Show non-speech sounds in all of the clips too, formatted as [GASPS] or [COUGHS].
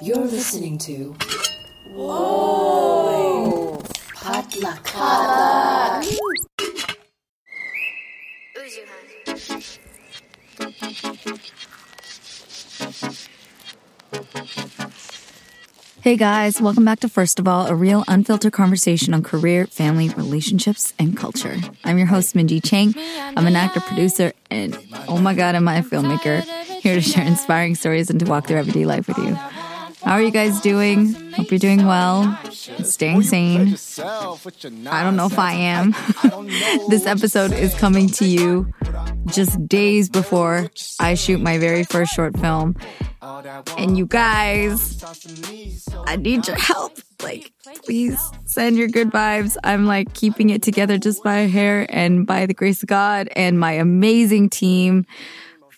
You're listening to. Whoa! Potluck. Hey guys, welcome back to First of All, a real unfiltered conversation on career, family, relationships, and culture. I'm your host, Minji Chang. I'm an actor, producer, and oh my god, am I a filmmaker, here to share inspiring stories and to walk through everyday life with you. How are you guys doing? Hope you're doing well, staying sane. I don't know if I am. [LAUGHS] this episode is coming to you just days before I shoot my very first short film. And you guys, I need your help. Like, please send your good vibes. I'm like keeping it together just by a hair and by the grace of God and my amazing team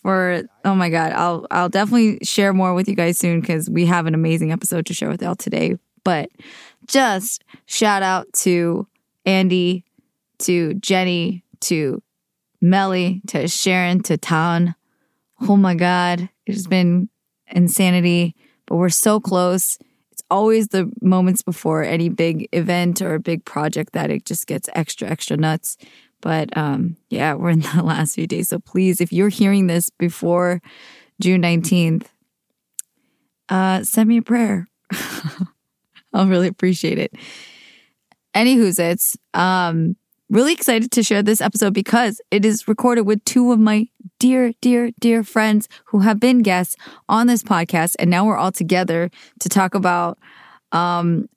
for oh my god i'll i'll definitely share more with you guys soon because we have an amazing episode to share with y'all today. But just shout out to andy to jenny to melly to sharon to tan. Oh my god it's been insanity but we're so close. It's always the moments before any big event or a big project that it just gets extra extra nuts but um, yeah, we're in [LAUGHS] the last few days. So please, if you're hearing this before June 19th, uh, send me a prayer. [LAUGHS] I'll really appreciate it. Anywho's it's um really excited to share this episode because it is recorded with two of my dear, dear, dear friends who have been guests on this podcast. And now we're all together to talk about um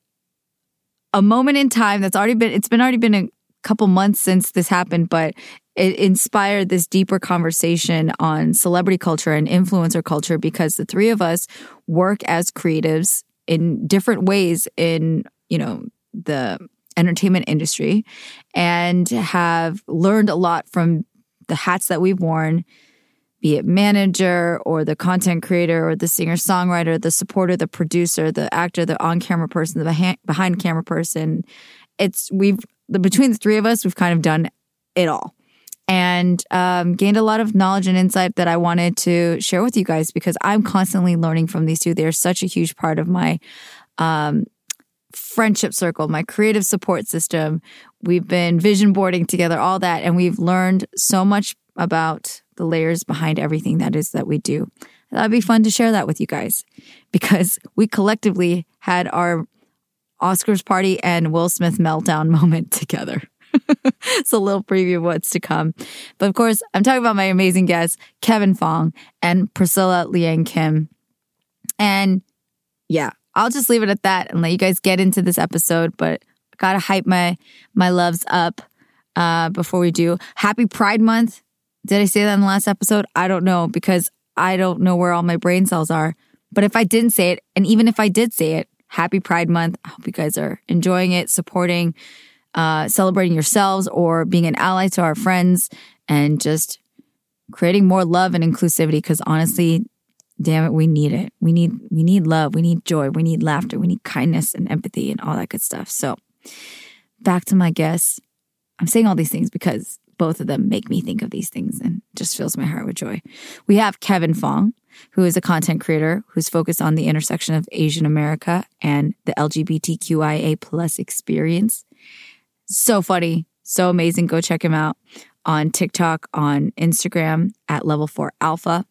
a moment in time that's already been it's been already been a couple months since this happened, but it inspired this deeper conversation on celebrity culture and influencer culture because the three of us work as creatives in different ways in, you know, the entertainment industry and have learned a lot from the hats that we've worn, be it manager or the content creator or the singer songwriter, the supporter, the producer, the actor, the on camera person, the behind camera person. It's, we've the, between the three of us, we've kind of done it all and um, gained a lot of knowledge and insight that I wanted to share with you guys because I'm constantly learning from these two. They're such a huge part of my um, friendship circle, my creative support system. We've been vision boarding together, all that, and we've learned so much about the layers behind everything that is that we do. That'd be fun to share that with you guys because we collectively had our Oscars party and Will Smith meltdown [LAUGHS] moment together. [LAUGHS] it's a little preview of what's to come. But of course, I'm talking about my amazing guests, Kevin Fong and Priscilla Liang Kim. And yeah, I'll just leave it at that and let you guys get into this episode. But gotta hype my my loves up uh, before we do. Happy Pride Month. Did I say that in the last episode? I don't know because I don't know where all my brain cells are. But if I didn't say it, and even if I did say it, happy Pride Month. I hope you guys are enjoying it, supporting, uh, celebrating yourselves, or being an ally to our friends and just creating more love and inclusivity. Because honestly, damn it, we need it. We need we need love. We need joy. We need laughter. We need kindness and empathy and all that good stuff. So, back to my guests. I'm saying all these things because both of them make me think of these things and just fills my heart with joy. We have Kevin Fong who is a content creator who's focused on the intersection of Asian America and the LGBTQIA plus experience. So funny, so amazing. Go check him out on TikTok, on Instagram at level four alpha.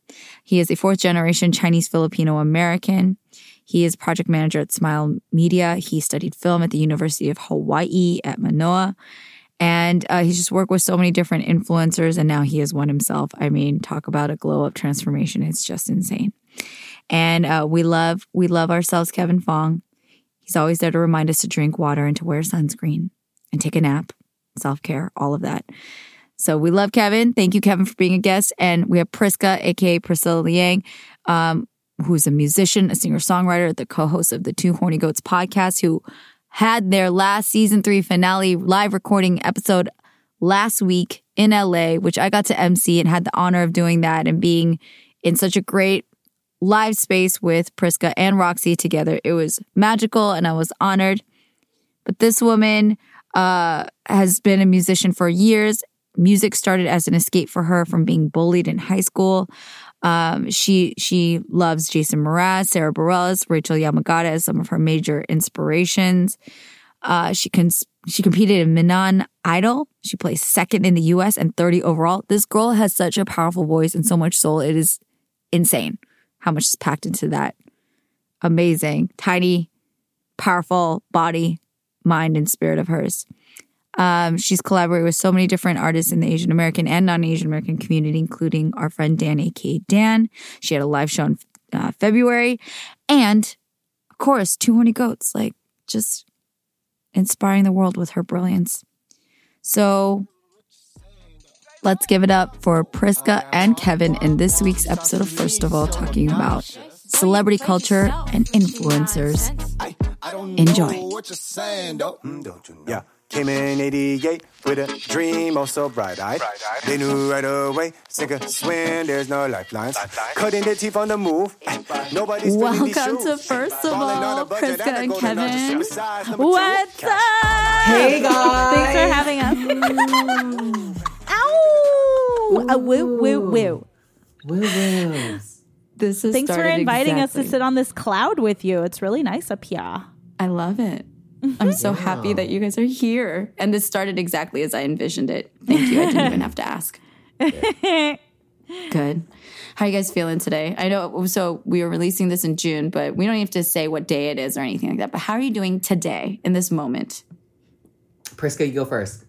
He is a fourth generation Chinese Filipino American. He is project manager at Smile Media. He studied film at the University of Hawaii at Manoa. And uh, he's just worked with so many different influencers, and now he is one himself. I mean, talk about a glow up transformation. It's just insane. And uh, we love we love ourselves, Kevin Fong. He's always there to remind us to drink water and to wear sunscreen and take a nap, self care, all of that. So we love Kevin. Thank you, Kevin, for being a guest. And we have Priska, aka Priscilla Liang, um, who's a musician, a singer songwriter, the co host of the Two Horny Goats podcast, who had their last season three finale live recording episode last week in LA, which I got to MC and had the honor of doing that and being in such a great live space with Priska and Roxy together. It was magical and I was honored. But this woman uh, has been a musician for years. Music started as an escape for her from being bullied in high school. Um, she she loves Jason Mraz, Sara Bareilles, Rachel Yamagata as some of her major inspirations. Uh, she can she competed in Minan Idol. She placed second in the U.S. and 30 overall. This girl has such a powerful voice and so much soul. It is insane how much is packed into that. Amazing, tiny, powerful body, mind, and spirit of hers. Um, she's collaborated with so many different artists in the Asian American and non Asian American community, including our friend Dan, aka Dan. She had a live show in uh, February. And of course, Two Horny Goats, like just inspiring the world with her brilliance. So let's give it up for Priska and Kevin in this week's episode of First of All, talking about celebrity culture and influencers. Enjoy. Yeah. Came in 88 with a dream, oh so bright eyed. They knew right away, sink or swim, there's no lifelines. Cutting their teeth on the move. Nobody's Welcome to. First of All, a Priska and a and. Kevin. Supersize number two. What's up? Hey guys! Thanks for having us. [LAUGHS] Ow! A woo woo woo. Woo woo. This is Thanks for started inviting us to sit on this cloud with you. It's really nice up here. I love it. I'm so happy that you guys are here. And this started exactly as I envisioned it. Thank you. I didn't even have to ask. Good. How are you guys feeling today? I know, so we were releasing this in June, but we don't have to say what day it is or anything like that. But how are you doing today in this moment? Priska, you go first.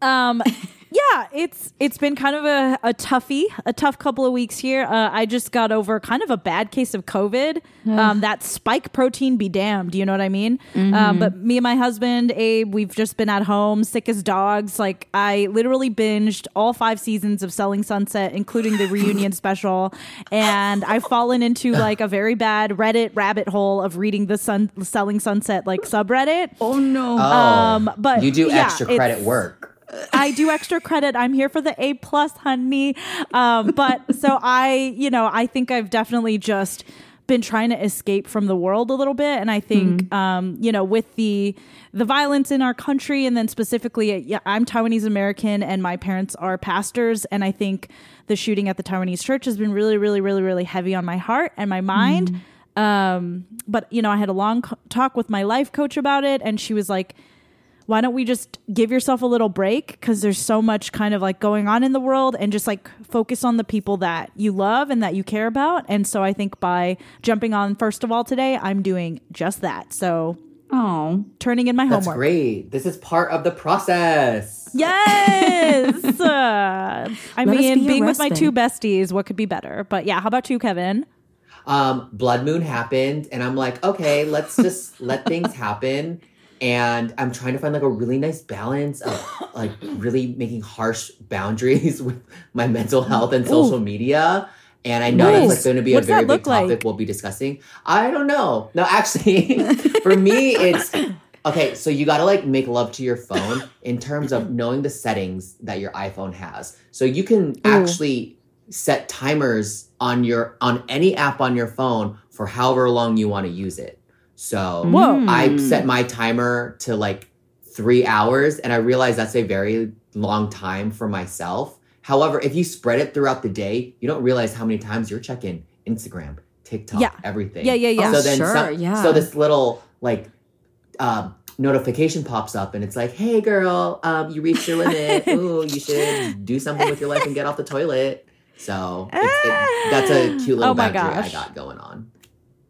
Um, yeah, it's it's been kind of a, a toughie, a tough couple of weeks here. Uh, I just got over kind of a bad case of COVID. Um, that spike protein be damned. You know what I mean? Um, but me and my husband Abe, we've just been at home, sick as dogs. Like I literally binged all five seasons of Selling Sunset, including the reunion [LAUGHS] special, and I've fallen into like a very bad Reddit rabbit hole of reading the Sun Selling Sunset like subreddit. Oh, no. Oh, Um, but you do yeah, extra credit work. I do extra credit. I'm here for the A plus, honey. Um, but so I, you know, I think I've definitely just been trying to escape from the world a little bit, and I think, um, you know, with the the violence in our country, and then specifically, yeah, I'm Taiwanese American, and my parents are pastors, and I think the shooting at the Taiwanese church has been really, really, really, really heavy on my heart and my mind. Um, but you know, I had a long co- talk with my life coach about it, and she was like why don't we just give yourself a little break? Because there's so much kind of like going on in the world and just like focus on the people that you love and that you care about. And so i think by jumping on first of all today i'm doing just that. So Oh, turning in my That's homework. great. This is part of the process. yes! [LAUGHS] Uh, i Let mean be your being with my two besties what could be better? But yeah how about you kevin? Um, Blood Moon happened, and I'm like, okay, let's just let things [LAUGHS] happen. And I'm trying to find like a really nice balance of [COUGHS] like really making harsh boundaries [LAUGHS] with my mental health and social media. And I know Nice. that's like going to be a very big look like? topic we'll be discussing. I don't know. No, actually, [LAUGHS] for me, it's [LAUGHS] okay. So you got to like make love to your phone in terms of knowing the settings that your iPhone has. So you can actually set timers on your on any app on your phone for however long you want to use it. So Whoa. I set my timer to like three hours, and I realized that's a very long time for myself. However, if you spread it throughout the day, you don't realize how many times you're checking Instagram, TikTok, Yeah. everything. Yeah, yeah, yeah. Oh, So then, sure, some- yeah. so this little like um, notification pops up, and it's like, "Hey, girl, um, you reached your limit. [LAUGHS] Ooh, you should do something with your life and get off the toilet." So it's, it, that's a cute [LAUGHS] little Oh my boundary I got going on.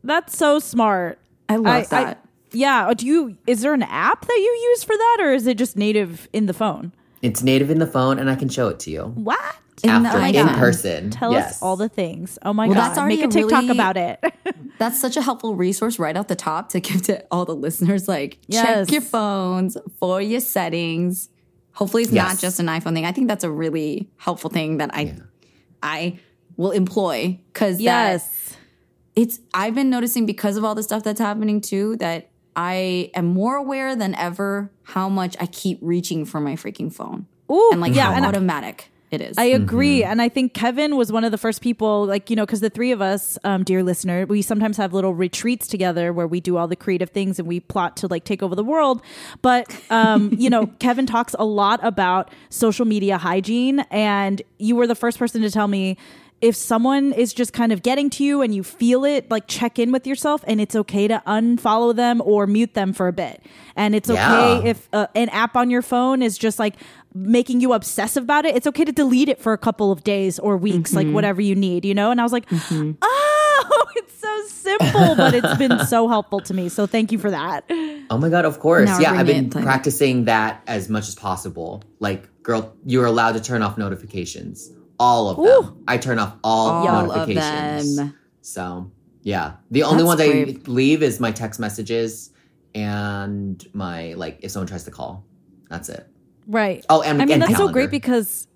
that's so smart I love I- I- that. yeah oh, do you is there an app that you use for that or is it just native in the phone It's native in the phone, and I can show it to you what In the after in iPhone. person. Tell yes. us all the things. Oh my Well, god! that's already Make a a TikTok really- about it. [LAUGHS] That's such a helpful resource right out the top to give to all the listeners. Like, Yes. check your phones for your settings. Hopefully, it's not just an iPhone thing. I think that's a really helpful thing that I, I will employ because yes. It's. I've been noticing because of all the stuff that's happening too that I am more aware than ever how much I keep reaching for my freaking phone Ooh, and like yeah, how and I- automatic it is. I agree, and I think Kevin was one of the first people, like you know, because the three of us, um, dear listener, we sometimes have little retreats together where we do all the creative things and we plot to like take over the world. But um, you know, [LAUGHS] Kevin talks a lot about social media hygiene, and you were the first person to tell me if someone is just kind of getting to you and you feel it, like check in with yourself and it's okay to unfollow them or mute them for a bit. And it's Yeah. okay if uh, an app on your phone is just like making you obsessive about it. It's okay to delete it for a couple of days or weeks, like whatever you need, you know? And I was like, [LAUGHS] oh, it's so simple, but it's been so [LAUGHS] helpful to me. So thank you for that. Oh my god, of course. Now yeah, I've been practicing that as much as possible. Like, girl, you're allowed to turn off notifications. All of them. I turn off all, All of notifications. them. So, yeah. The only That's ones brave. I leave is my text messages and my like if someone tries to call. That's it. Right. Oh, and I mean, and that's so great because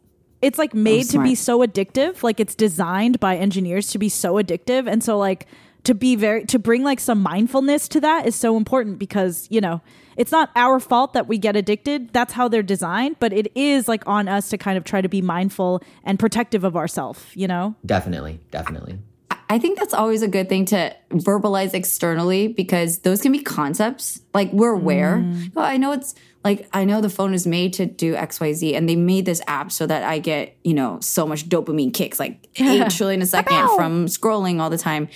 it's like oh, made to be so addictive. Like it's designed by engineers to be so addictive. And so like to be very to bring like some mindfulness to that is so important because, you know, it's not our fault that we get addicted. That's how they're designed, but it is like on us to kind of try to be mindful and protective of ourselves, you know? Definitely, definitely. I think that's always a good thing to verbalize externally because those can be concepts. Like we're aware. Mm. Oh, I know it's like I know the phone is made to do XYZ and they made this app so that I get, you know, so much dopamine kicks, like eight [LAUGHS] trillion a second from scrolling all the time.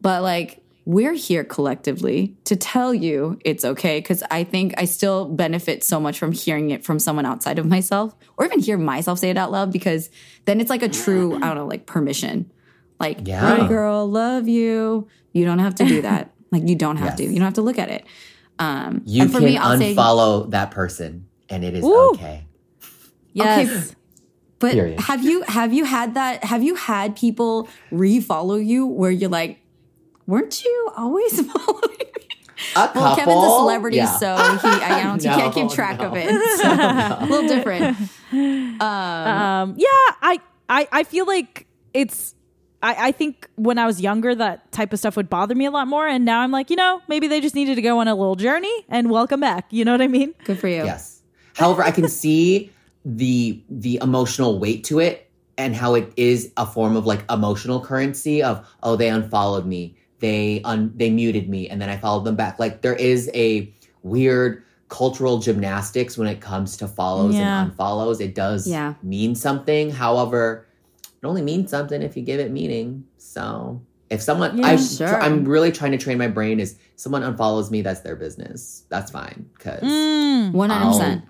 But like we're here collectively to tell you it's okay because I think I still benefit so much from hearing it from someone outside of myself or even hear myself say it out loud because then it's like a true, I don't know, like permission. Like, Yeah. "Hey, girl, love you. You don't have to do that. [LAUGHS] like, you don't have to. You don't have to look at it. Um, You and for can me, I'll say, unfollow that person and it is Ooh. okay. Yes. but Period. have you have you had that? Have you had people refollow you where you're like, weren't you always [LAUGHS] following me? A Well, Kevin's a celebrity, yeah. so [LAUGHS] he I don't he can't keep No, track of it. [LAUGHS] So a little different. Um, yeah, I, I, I feel like it's. I, I think when I was younger, that type of stuff would bother me a lot more, and now I'm like, you know, maybe they just needed to go on a little journey and welcome back. You know what I mean? Good for you. Yes. However, I can see the the emotional weight to it and how it is a form of like emotional currency of oh they unfollowed me, they un they muted me and then I followed them back. Like there is a weird cultural gymnastics when it comes to follows Yeah. and unfollows. It does Yeah. mean something. However, it only means something if you give it meaning. So if someone I, sure. I'm really trying to train my brain is someone unfollows me, that's their business. That's fine. Cause Mm. One hundred percent.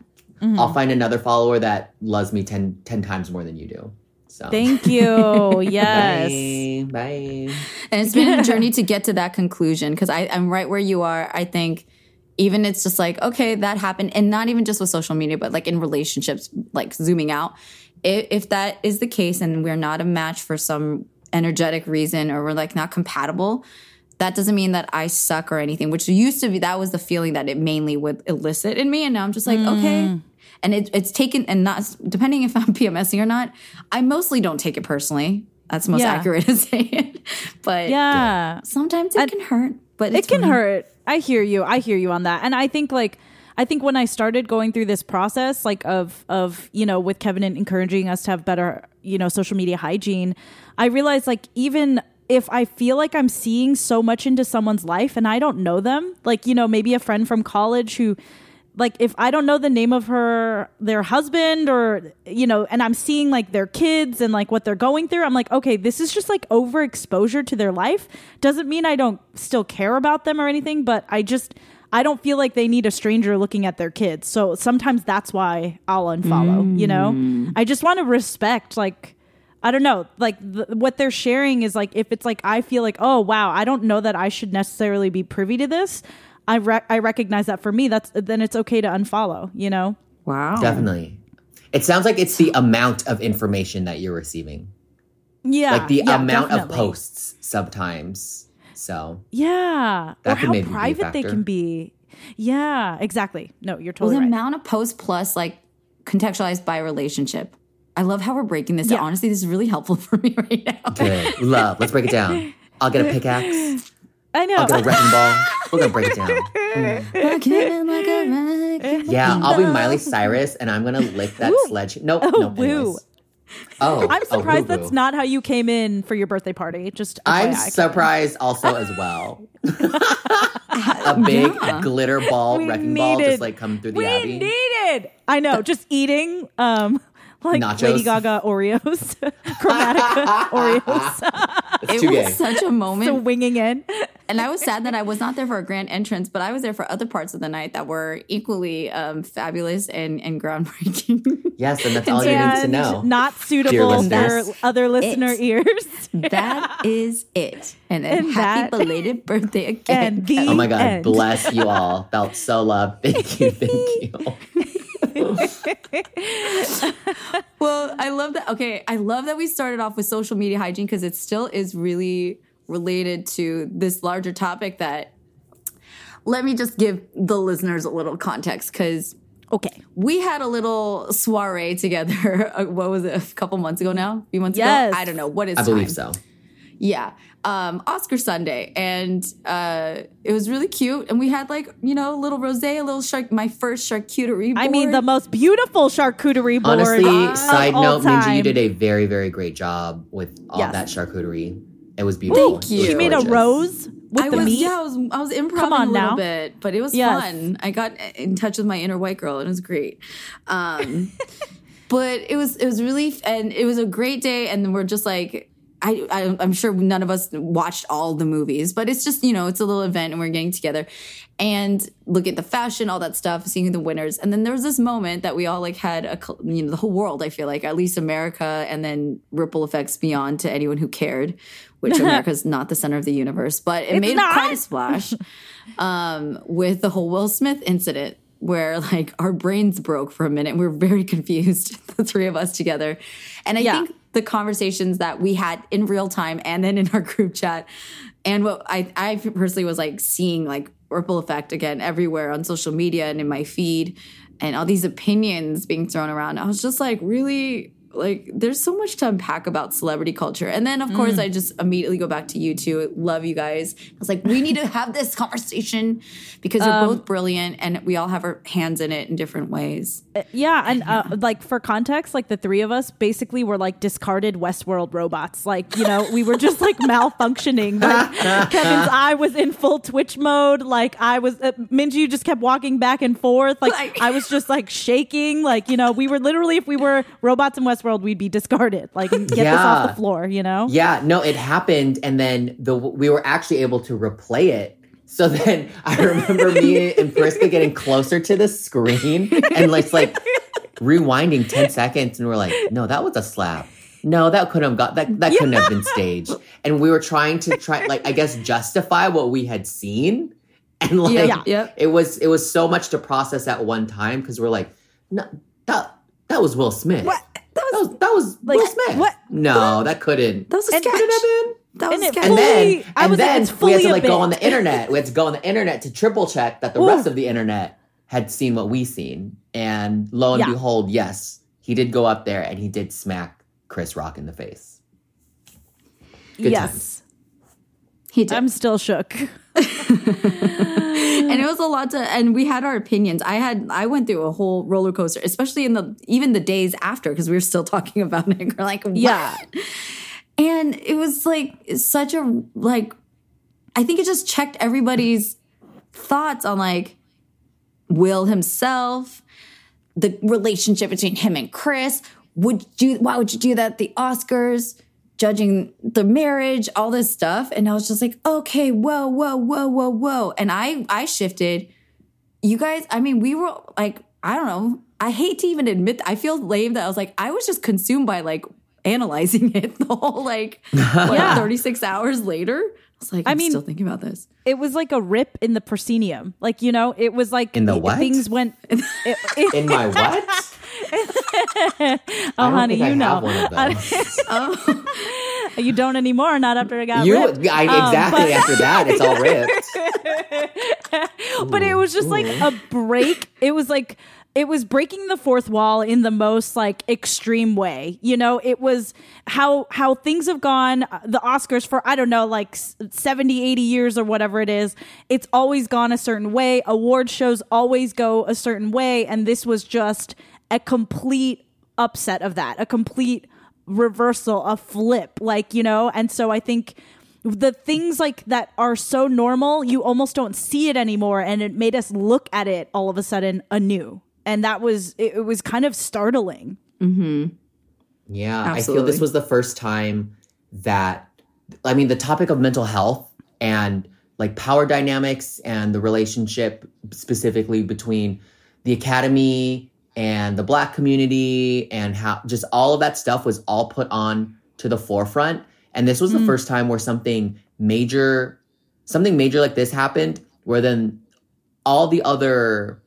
I'll find another follower that loves me 10, 10 times more than you do. So Thank you. [LAUGHS] yes. Bye. Bye. And it's been a journey [LAUGHS] to get to that conclusion because I'm right where you are. I think even it's just like, okay, that happened. And not even just with social media, but like in relationships, like zooming out. If, if that is the case and we're not a match for some energetic reason or we're like not compatible, that doesn't mean that I suck or anything, which used to be, that was the feeling that it mainly would elicit in me. And now I'm just like, okay. Mm. And it, it's taken, and not, depending if I'm [LAUGHS] PMSing or not, I mostly don't take it personally. That's the most Yeah. accurate [LAUGHS] to say it. But Yeah. sometimes it can hurt. But it can fine. hurt. I hear you. I hear you on that. And I think like I think when I started going through this process like of of you know with Kevin and encouraging us to have better you know social media hygiene, I realized like even if I feel like I'm seeing so much into someone's life and I don't know them, like you know maybe a friend from college who like if I don't know the name of her their husband or you know and I'm seeing like their kids and like what they're going through I'm like okay this is just like overexposure to their life. Doesn't mean I don't still care about them or anything but I just I don't feel like they need a stranger looking at their kids. So sometimes that's why I'll unfollow you know? Mm. I just want to respect like I don't know, like th- what they're sharing is like if it's like I feel like oh wow I don't know that I should necessarily be privy to this, I re- I recognize that for me that's then it's okay to unfollow, you know. Wow. Definitely. It sounds like it's the amount of information that you're receiving. Yeah, like the yeah, amount of posts sometimes. So Yeah, That or how maybe private they can be. Yeah, exactly. No, you're Well, totally the right. amount of posts plus like contextualized by relationship. I love how we're breaking this. down. Yeah. Honestly, this is really helpful [LAUGHS] for me right now. good. Love. Let's break it down. I'll get a [LAUGHS] pickaxe. I know. I'll get a wrecking ball. We're gonna break it down. [LAUGHS] Yeah, I'll be Miley Cyrus and I'm gonna lick that sledge. Nope. Oh, nope. woo. Oh, I'm oh, surprised woo, that's not how you came in for your birthday party. Just I'm FYI. surprised also as well. [LAUGHS] a big Yeah. glitter ball We wrecking ball just like come through the we abbey. needed. I know, just eating um like Nachos. Lady Gaga Oreos, [LAUGHS] Chromatica [LAUGHS] Oreos, It was gay. such a moment. so winging in. and I was sad that I was not there for a grand entrance, but I was there for other parts of the night that were equally um, fabulous and, and groundbreaking. [LAUGHS] yes, and that's all you need to know. not suitable for other listener It. ears. that is it. And then And happy that- belated birthday again. and the Oh my god, end. bless you all. Felt so loved. Thank you, thank you. [LAUGHS] Well, I love that. Okay, I love that we started off with social media hygiene because it still is really related to this larger topic that let me just give the listeners a little context because Okay. we had a little soiree together. [LAUGHS] uh, What was it? A couple months ago now? A few months Yes. ago? I don't know. What is I believe time? so. Yeah. Um, Oscar Sunday. And uh, it was really cute. And we had like, you know, a little rose, a little shark, my first charcuterie. I mean, the most beautiful charcuterie board. Honestly, of side all note, Minji, you did a very, very great job with all Yes. that charcuterie. It was beautiful. Thank you. It She made a rose with I the was meat. yeah, I was I was improv Come on a little now. bit, but it was Yes. fun. I got in touch with my inner white girl, and it was great. Um, [LAUGHS] but it was it was really and it was a great day, and we're just like. I, I, I'm sure none of us watched all the movies, but it's just, you know, it's a little event and we're getting together and look at the fashion, all that stuff, seeing the winners. And then there was this moment that we all like had a, you know, the whole world, I feel like, at least America and then ripple effects beyond to anyone who cared, which [LAUGHS] America's not the center of the universe, but it It's made not. quite a splash [LAUGHS] um, with the whole Will Smith incident where like our brains broke for a minute. We were very [LAUGHS] confused, the three of us together. And I Yeah. think the conversations that we had in real time and then in our [LAUGHS] group chat and what I, I personally was like seeing like ripple effect again everywhere on social media and in my feed and all these opinions being thrown around. I was just like really like there's so much to unpack about celebrity culture. And then of course I just immediately go back to you two. Love you guys. I was like, we need to have this conversation because you're both brilliant and we all have our hands in it in different ways. Yeah, and uh, like for context, like the three of us basically were like discarded Westworld robots. Like you know, we were just like [LAUGHS] malfunctioning. Like [LAUGHS] Kevin's eye was in full twitch mode. Like I was, uh, Minji just kept walking back and forth. Like, Like- I was just like shaking. Like you know, we were literally, if we were robots in Westworld, we'd be discarded. Like get this off the floor. You know? Yeah, no, it happened, and then the we were actually able to replay it. So then [LAUGHS] I remember me and Priska getting closer to the screen and like like rewinding ten seconds, and we're like, no, that was a slap. No, that couldn't have got that. That couldn't have been staged. And we were trying to try, like, I guess, justify what we had seen, and like, Yeah. Yep. it was it was so much to process at one time because we're like, no, that that was Will Smith. What? That That was was that was Like, Will Smith. what? No, that couldn't. that was a And- sketch. Could it have been? That was And a it sketch. and then I and was like, then it's we had to like go on the internet. We had to go on the internet to triple check that the Ooh. rest of the internet had seen what we seen. And lo and Yeah. behold, yes, he did go up there and he did smack Chris Rock in the face. Good yes. times. He did. I'm still shook. [LAUGHS] and it was a lot to and we had our opinions i had i went through a whole roller coaster especially in the even the days after because we were still talking about it [LAUGHS] we're like what? Yeah. and it was like such a like i think it just checked everybody's thoughts on like will himself the relationship between him and chris would you why would you do that at the oscars judging the marriage all this stuff and i was just like okay whoa whoa whoa whoa whoa and i i shifted you guys i mean we were like i don't know i hate to even admit i feel lame that i was like i was just consumed by like analyzing [LAUGHS] it the whole like what, Yeah. 36 hours later i was like I i'm mean- still thinking about this It was like a rip in the proscenium. Like you know, it was like In the what? things went. it- it- [LAUGHS] In my [LAUGHS] what? Oh, honey, think I you know. have one of [LAUGHS] those. You don't anymore. Not after I got you ripped. I, Um, exactly after that, it's all ripped. but it was just like a break. It was like it was breaking the fourth wall in the most like extreme way. You know, it was how how things have gone uh, the Oscars for I don't know like s- 70 80 years or whatever it is. It's always gone a certain way. Award shows always go a certain way and this was just a complete upset of that. A complete reversal, a flip, like, you know? And so I think the things like that are so normal, you almost don't see it anymore. And it made us look at it all of a sudden anew. And that was, it, it was kind of startling. Mm-hmm. Yeah, I feel this was the first time that I mean the topic of mental health and like power dynamics and the relationship specifically between the academy and the black community and how just all of that stuff was all put on to the forefront and this was the hmm. first time where something major something major like this happened where then all the other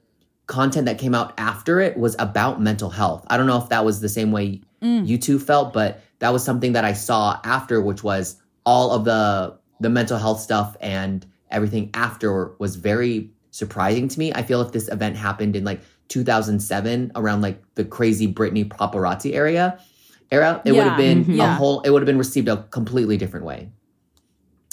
content that came out after it was about mental health. I don't know if that was the same way mm. you two felt, but that was something that I saw after, which was all of the the mental health stuff and everything after was very surprising to me. I feel if this event happened in like 2007, around like the crazy Britney paparazzi area era, it would have been a whole. It would have been received a completely different way.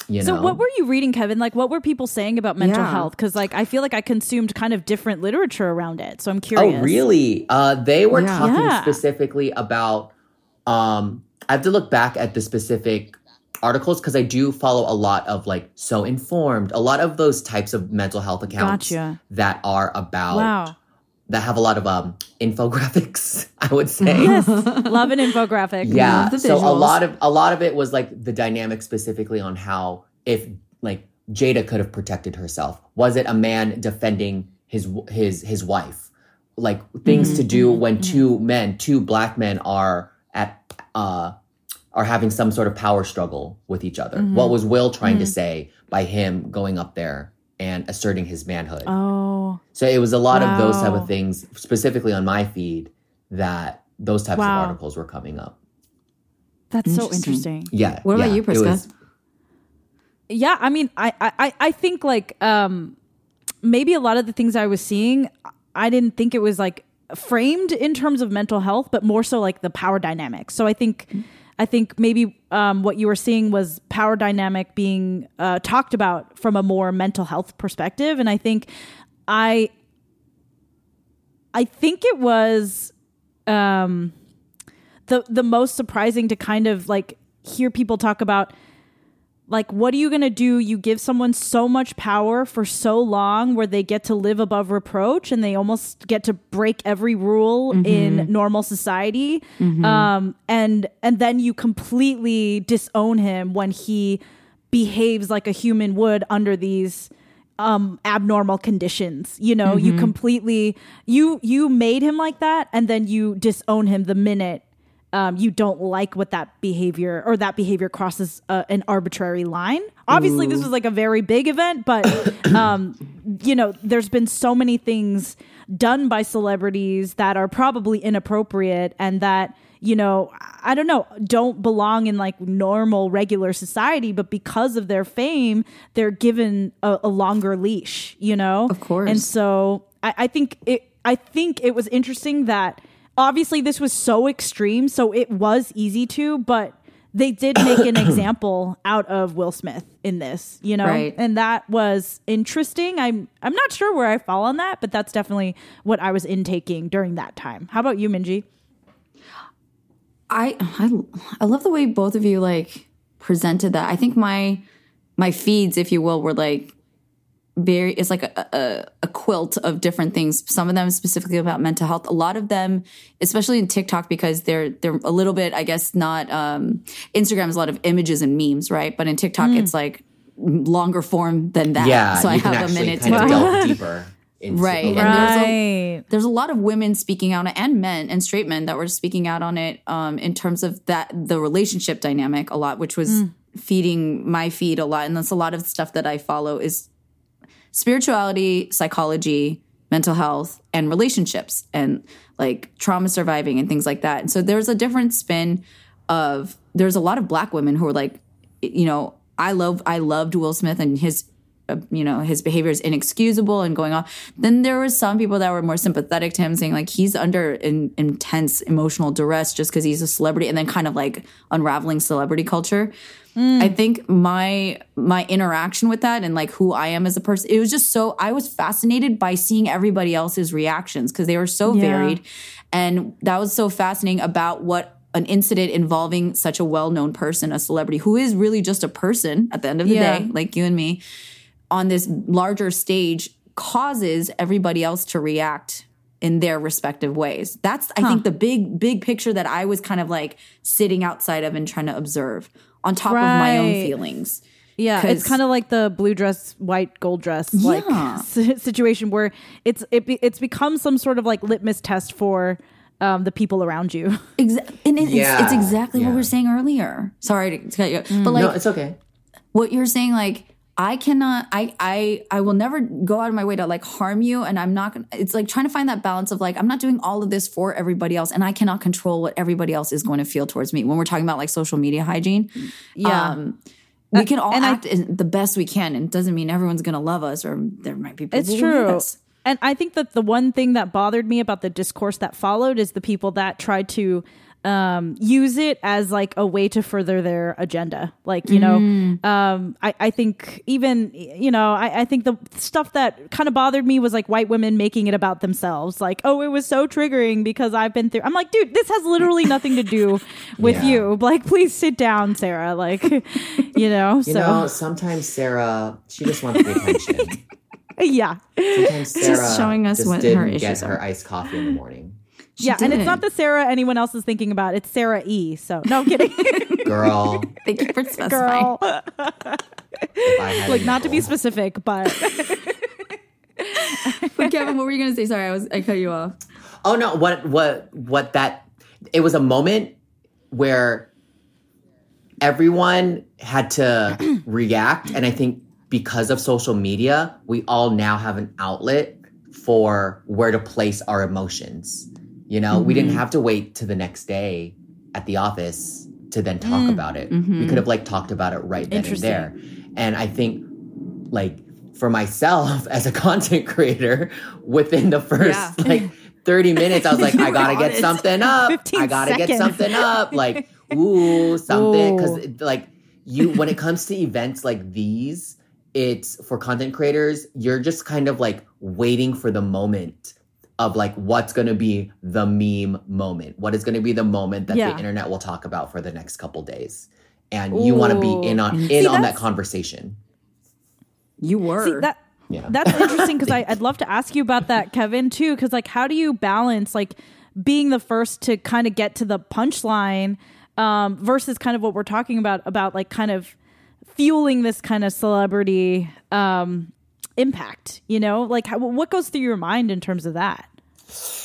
You So know, what were you reading, Kevin? Like what were people saying about mental Yeah. health? Because like I feel like I consumed kind of different literature around it. So I'm curious. Oh, really? Uh, they were Yeah. talking Yeah. specifically about. Um, I have to look back at the specific articles because I do follow a lot of like so informed, a lot of those types of mental health accounts Gotcha. that are about Wow. That have a lot of um infographics. [LAUGHS] I would say. Yes. [LAUGHS] Love an infographic. Yeah. Love So a lot of a lot of it was like the dynamic specifically on how if like Jada could have protected herself. Was it a man defending his his his wife? Like things mm-hmm. to do mm-hmm. when two mm-hmm. men, two black men are at uh are having some sort of power struggle with each other. What was Will trying to say by him going up there and asserting his manhood? Oh. So it was a lot of those type of things, specifically on my feed, that those types Wow. of articles were coming up. That's so Interesting. interesting. Yeah. What about you, it Priska? was- Yeah, I mean, I, I, I think like um, maybe a lot of the things I was seeing, I didn't think it was like framed in terms of mental health, but more so like the power dynamic. So I think, I think maybe um, what you were seeing was power dynamic being uh, talked about from a more mental health perspective, and I think I, I think it was um, the the most surprising to kind of like hear people talk about like what are you going to do? You give someone so much power for so long where they get to live above reproach and they almost get to break every rule in normal society. Um, and and then you completely disown him when he behaves like a human would under these um abnormal conditions. You know you completely you you made him like that and then you disown him the minute um, you don't like what that behavior or that behavior crosses uh, an arbitrary line. Obviously, this was like a very big event, but [COUGHS] um, you know, there's been so many things done by celebrities that are probably inappropriate and that you know i don't know don't belong in like normal regular society but because of their fame they're given a, a longer leash you know Of course. and so I, I think it i think it was interesting that obviously this was so extreme so it was easy to but they did make an [COUGHS] example out of will smith in this you know Right. and that was interesting i'm i'm not sure where i fall on that but that's definitely what i was intaking during that time how about you minji I, I I love the way both of you like presented that. I think my my feeds, if you will, were like very it's like a, a, a quilt of different things. Some of them specifically about mental health. A lot of them, especially in TikTok, because they're they're a little bit, I guess, not um Instagram is a lot of images and memes, right? But in TikTok, it's like longer form than that. Yeah. so I can have a minute kind to of delve deeper. [LAUGHS] Into Right, the and there's a- right there's a lot of women speaking out and men and straight men that were speaking out on it um, in terms of that the relationship dynamic a lot which was feeding my feed a lot and that's a lot of stuff that i follow is spirituality psychology mental health and relationships and like trauma surviving and things like that. And so there's a different spin of there's a lot of black women who are like you know i love i loved will smith and his uh, you know his behavior is inexcusable and going on then there was some people that were more sympathetic to him saying like he's under in, intense emotional duress just because he's a celebrity and then kind of like unraveling celebrity culture Mm. i think my my interaction with that and like who i am as a person it was just so i was fascinated by seeing everybody else's reactions because they were so Yeah. varied and that was so fascinating about what an incident involving such a well-known person a celebrity who is really just a person at the end of the Yeah. day like you and me on this larger stage causes everybody else to react in their respective ways. That's I think the big big picture that I was kind of like sitting outside of and trying to observe on top of my own feelings. Yeah, it's kind of like the blue dress, white gold dress like Yeah. [LAUGHS] situation where it's it be, it's become some sort of like litmus test for um, the people around you. [LAUGHS] Exa- and it, it's, it's Yeah, exactly what we were saying earlier. Sorry to cut you, but like no, it's okay. what you're saying like i cannot i i i will never go out of my way to like harm you and i'm not gonna it's like trying to find that balance of like i'm not doing all of this for everybody else and i cannot control what everybody else is going to feel towards me when we're talking about like social media hygiene Yeah. um we can all and act in the best we can and it doesn't mean everyone's gonna love us or there might be people It's true. And I think that the one thing that bothered me about the discourse that followed is the people that tried to um, use it as like a way to further their agenda. Like, you know, um, I, I think even, you know, I, I think the stuff that kind of bothered me was like white women making it about themselves. Like, oh, it was so triggering because I've been through. I'm like, dude, this has literally nothing to do [LAUGHS] with Yeah. you. Like, please sit down, Sarah. Like, [LAUGHS] you know, You so know, sometimes Sarah, she just wants the attention. [LAUGHS] yeah. Sometimes Sarah showing us just what didn't her get issues her iced coffee in the morning. Yeah, and it's not the Sarah anyone else is thinking about. It's Sarah E. So no I'm kidding, [LAUGHS] Girl, thank you for specifying girl. I had like not to be specific, but [LAUGHS] [LAUGHS] but kevin what were you gonna say sorry i was i cut you off Oh no, what what what that it was a moment where everyone had to [CLEARS THROAT] react and I think because of social media, we all now have an outlet for where to place our emotions. You know, we didn't have to wait to the next day at the office to then talk about it. We could have like talked about it right then and there. And I think like for myself [LAUGHS] as a content creator within the first Yeah. like 30 minutes i was like [LAUGHS] i gotta get something up i gotta get something up [LAUGHS] like ooh something Ooh. because like you when it comes to events like these it's for content creators you're just kind of like waiting for the moment of like what's going to be the meme moment? What is going to be the moment that Yeah. the internet will talk about for the next couple days? And you want to be in on in See, on that conversation. You were. see that yeah. that's interesting because I'd love to ask you about that, Kevin, too. Because like, how do you balance like being the first to kind of get to the punchline um, versus kind of what we're talking about about like kind of fueling this kind of celebrity um, impact? You know, like how, what goes through your mind in terms of that?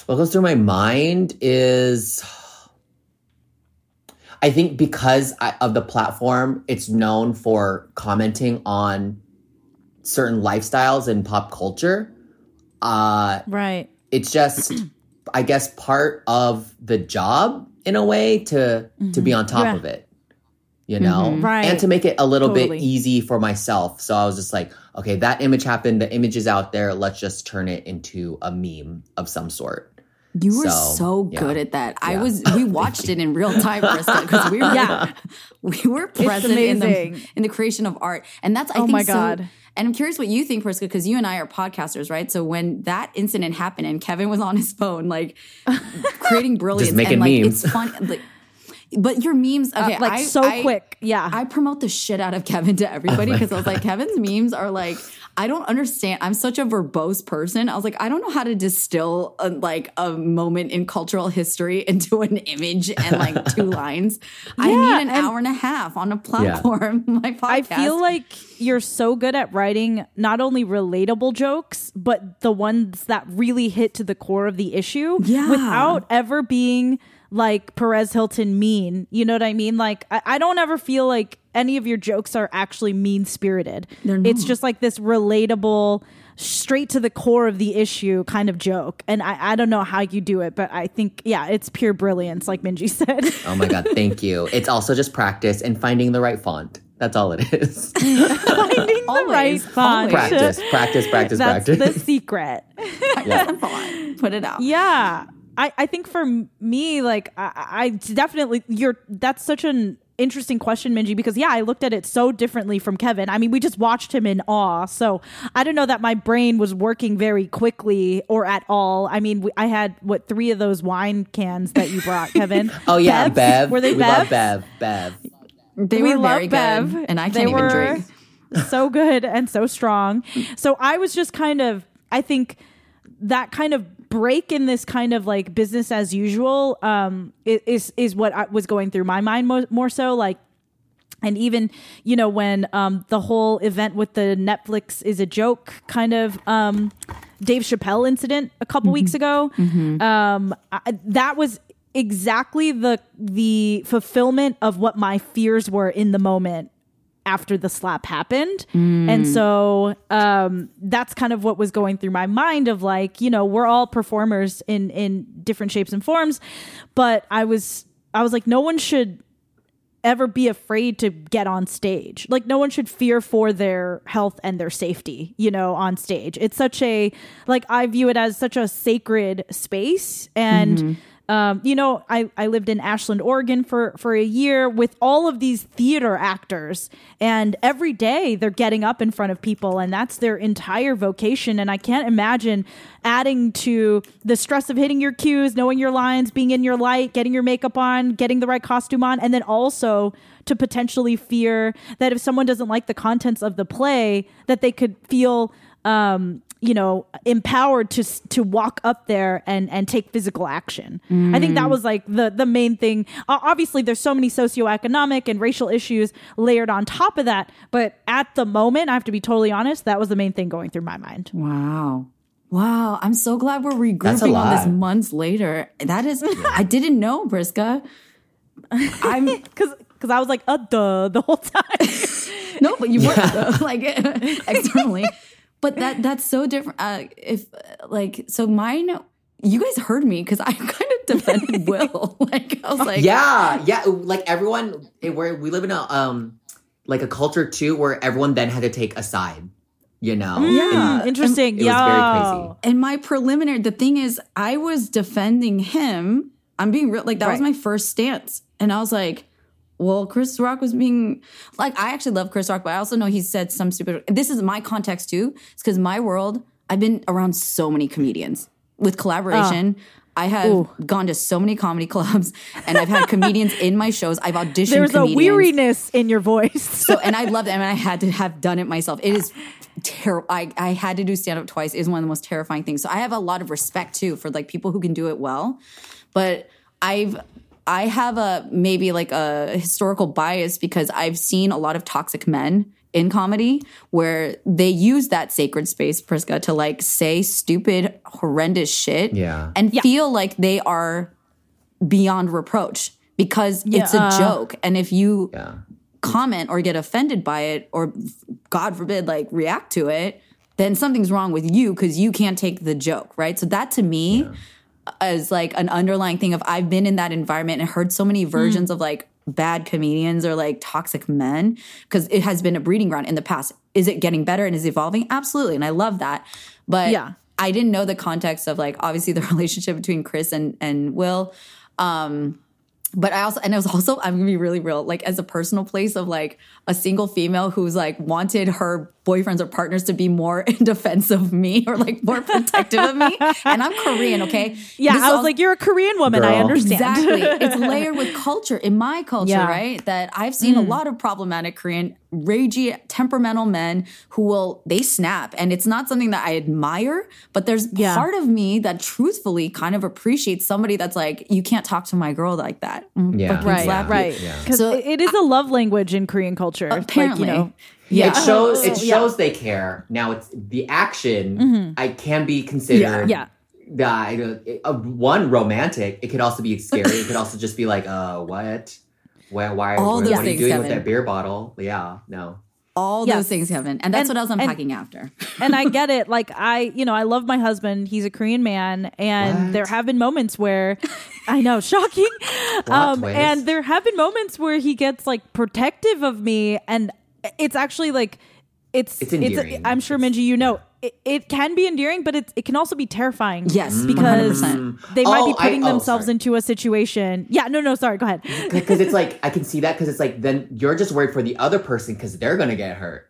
What goes through my mind is I think because I, of the platform, it's known for commenting on certain lifestyles and pop culture. Uh, Right. it's just, I guess, part of the job in a way to to be on top Yeah. of it. You know, Right. and to make it a little Totally. bit easy for myself. So I was just like, okay, that image happened. The image is out there. Let's just turn it into a meme of some sort. You were So, so, yeah. good at that. I was. We watched it in real time, [LAUGHS] Krista, because we were. Yeah. we were present in the in the creation of art, and that's. I Oh think my so- God. and I'm curious what you think, Priska, because you and I are podcasters, right? So when that incident happened and Kevin was on his phone, like creating [LAUGHS] brilliance, making and, like, memes. It's fun. Like, but your memes, okay, uh, like I- so I- quick. Yeah. I promote the shit out of Kevin to everybody oh because I was like, Kevin's memes are like, I don't understand. I'm such a verbose person. I was like, I don't know how to distill a, like a moment in cultural history [LAUGHS] into an image and like two [LAUGHS] lines. I Yeah, need an and- hour and a half on a platform. [LAUGHS] My podcast. I feel like you're so good at writing not only relatable jokes, but the ones that really hit to the core of the issue Yeah. without ever being like Perez Hilton mean. You know what I mean? Like, I, I don't ever feel like any of your jokes are actually mean spirited. It's just like this relatable, straight to the core of the issue kind of joke. And I, I don't know how you do it, but I think, yeah, it's pure brilliance, like Minji [LAUGHS] said. Oh my God, thank you. It's also just practice and finding the right font. That's all it is. [LAUGHS] Finding the right font. always. practice, practice, practice, That's [LAUGHS] practice. the secret. Put it out. Yeah. I, I think for me, like, I, I definitely, you're, that's such an interesting question, Minji, because yeah, I looked at it so differently from Kevin. I mean, we just watched him in awe. So I don't know that my brain was working very quickly or at all. I mean, we, I had, what, three of those wine cans that you brought, [LAUGHS] Kevin? oh yeah, Bevs? Bev. Were they we Bevs? love Bev. Bev. They we were love very Bev, good, and I can't even were drink. So good and so strong. So I was just kind of, I think that kind of break in this kind of like business as usual um is is what I was going through my mind mo- more so like and even you know when um the whole event with the Netflix is a joke kind of um Dave Chappelle incident a couple weeks ago um I, that was exactly the the fulfillment of what my fears were in the moment after the slap happened. And so um, that's kind of what was going through my mind of like, you know, we're all performers in in different shapes and forms, but I was I was like no one should ever be afraid to get on stage. Like no one should fear for their health and their safety, you know, on stage. It's such a like I view it as such a sacred space and um, you know, I, I lived in Ashland, Oregon for, for a year with all of these theater actors, and every day they're getting up in front of people, and that's their entire vocation. And I can't imagine adding to the stress of hitting your cues, knowing your lines, being in your light, getting your makeup on, getting the right costume on, and then also to potentially fear that if someone doesn't like the contents of the play, that they could feel um, you know, empowered to to walk up there and and take physical action. I think that was like the the main thing. Uh, obviously, there's so many socioeconomic and racial issues layered on top of that, but at the moment, I have to be totally honest, that was the main thing going through my mind. Wow. Wow. I'm so glad we're regrouping on this months later. That is, I didn't know, Priska. I'm, [LAUGHS] Because because I was like, uh, duh, the whole time. [LAUGHS] no, but you weren't like [LAUGHS] externally. But that [LAUGHS] that's so different. Uh, if uh, like so, mine. You guys heard me because I [LAUGHS] kind of defended [LAUGHS] Will. Like I was like, yeah, yeah. Like everyone, it, where we live in a um, like a culture too, where everyone then had to take a side. You know, Yeah. Hmm, interesting. Yeah. And my preliminary, the thing is, I was defending him. I'm being real, like that was my first stance, and I was like, well, Chris Rock was being like, I actually love Chris Rock, but I also know he said some stupid. This is my context too. It's because my world, I've been around so many comedians with collaboration. Oh. I have Ooh. gone to so many comedy [LAUGHS] clubs, and I've had comedians in my shows. I've auditioned. There's a comedians. weariness in your voice. So, and I [LAUGHS] love that. And I had to have done it myself. It is terrible. I, I had to do stand up twice. It is one of the most terrifying things. So I have a lot of respect too for like people who can do it well. But I've, I have a maybe like a historical bias because I've seen a lot of toxic men in comedy where they use that sacred space, Priska, to like say stupid, horrendous shit Yeah. and feel like they are beyond reproach because it's a joke. And if you yeah. comment or get offended by it or god forbid like react to it then something's wrong with you because you can't take the joke right so that to me is like an underlying thing of i've been in that environment and heard so many versions of like bad comedians or like toxic men because it has been a breeding ground in the past. Is it getting better and is evolving? Absolutely and i love that. But Yeah. i didn't know the context of like obviously the [LAUGHS] relationship between chris and and will. Um but I also, and it was also, I'm gonna be really real, like as a personal place of like a single female who's like wanted her boyfriends or partners to be more [LAUGHS] in defense of me or like more protective of me. And I'm Korean, okay? yeah, This I was all- like, you're a Korean woman. I understand. Exactly. [LAUGHS] It's layered with culture in my culture, Yeah. right? That I've seen a lot of problematic Korean, ragey, temperamental men who will, they snap. And it's not something that I admire, but there's Yeah. part of me that truthfully kind of appreciates somebody that's like, you can't talk to my girl like that. Mm, Yeah. right, slap you. right. Yeah. Because So- it is a love language in Korean culture. Apparently. Like, you know, yeah. It shows. It So, yeah. shows they care. Now it's the action. I can be considered. Yeah. The, uh, one romantic. It could also be scary. it could also just be like, uh, what? Why? Why? All what, those what are you things, doing Kevin. with that beer bottle? Yeah. No. all Yes. those things, Kevin. And that's And- what I was and- unpacking after. and I get it. [LAUGHS] Like I, you know, I love my husband. He's a Korean man, and What? there have been moments where I know, [LAUGHS] shocking. Um, and there have been moments where he gets like protective of me, and it's actually like it's It's endearing. I'm sure Minji, you know. It, it can be endearing, but it, it can also be terrifying. Yes, because 100%. they might Oh, be I- putting oh, themselves sorry. into a situation. Yeah, no, no, sorry, go ahead. [LAUGHS] Because it's like I can see that. Because it's like then you're just worried for the other person because they're gonna get hurt.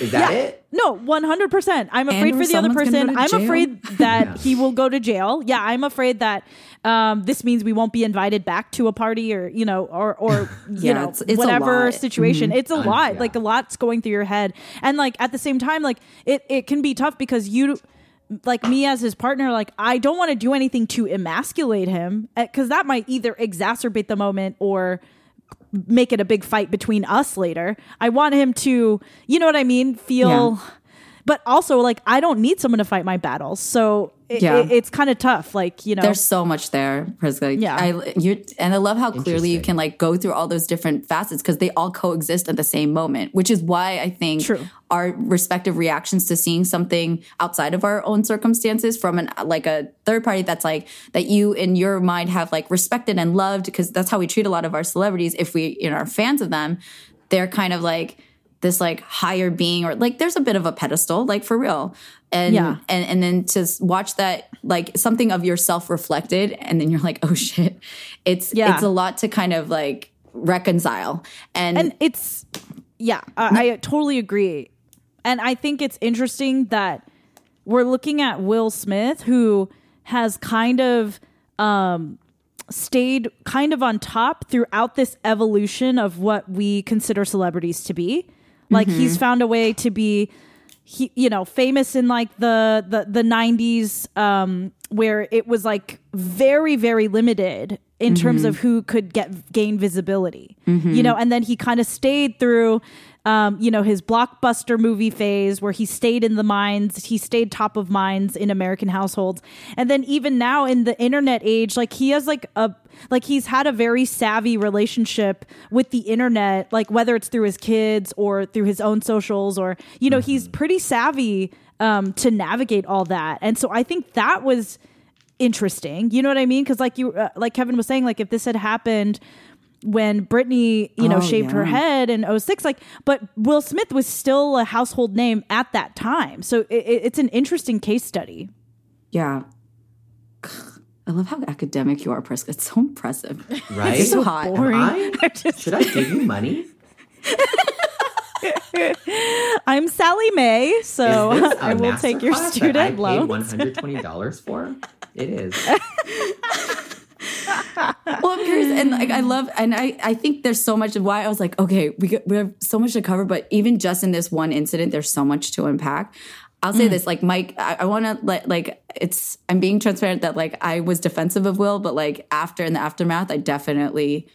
Is that it? No, one hundred percent. I'm afraid And for the other person. I'm jail. afraid that Yeah. [LAUGHS] he will go to jail. Yeah, I'm afraid that um, this means we won't be invited back to a party, or you know, or or [LAUGHS] you Yeah, know, it's- it's a whatever lot. situation. It's a Un- lot. yeah. Like a lot's going through your head, and like at the same time, like it it can be tough because you like me as his partner, like I don't want to do anything to emasculate him because that might either exacerbate the moment or make it a big fight between us later. I want him to, you know what I mean, feel. Yeah. But also, like, I don't need someone to fight my battles, so it, Yeah. it- it's kind of tough. Like, you know, There's so much there, Priska. Yeah. I, you're, and I love how clearly you can like go through all those different facets because they all coexist at the same moment, which is why I think True. our respective reactions to seeing something outside of our own circumstances from an like a third party that's like that you in your mind have like respected and loved because that's how we treat a lot of our celebrities. If we you know, are fans of them, they're kind of like this like higher being or like there's a bit of a pedestal like for real. And Yeah. and and then to watch that like something of yourself reflected and then you're like oh shit. It's Yeah. it's a lot to kind of like reconcile. And, and it's yeah I, I totally agree. And i think it's interesting that we're looking at will smith who has kind of um stayed kind of on top throughout this evolution of what we consider celebrities to be like he's mm-hmm. found a way to be he you know famous in like the the the 90s um where it was like very very limited in terms mm-hmm. of who could get gain visibility you mm-hmm. know and then he kind of stayed through um you know his blockbuster movie phase where he stayed in the minds he stayed top of minds in american households. And then even now in the internet age like he has like a like he's had a very savvy relationship with the internet like whether it's through his kids or through his own socials or you know he's pretty savvy um to navigate all that. And so i think that was interesting. You know what i mean? Because like you uh, like kevin was saying like if this had happened when Britney, you know, Oh, shaved her head in 06, like, but Will Smith was still a household name at that time. So it, it- it's an interesting case study. yeah [SIGHS] I love how academic you are, Priska. It's so impressive. Right? It's so hot. boring. I- [LAUGHS] I just- should I give you money? [LAUGHS] I'm Sallie Mae, so Is this [LAUGHS] a I will take your class that I student paid loans. One hundred twenty dollars for it is. Well, I'm curious, and like I love, and I I think there's so much of why I was like, okay, we we have so much to cover, but even just in this one incident, there's so much to unpack. I'll say mm. this, like Mike, I, I want to let like it's. I'm being transparent that like I was defensive of Will, but like after in the aftermath, I definitely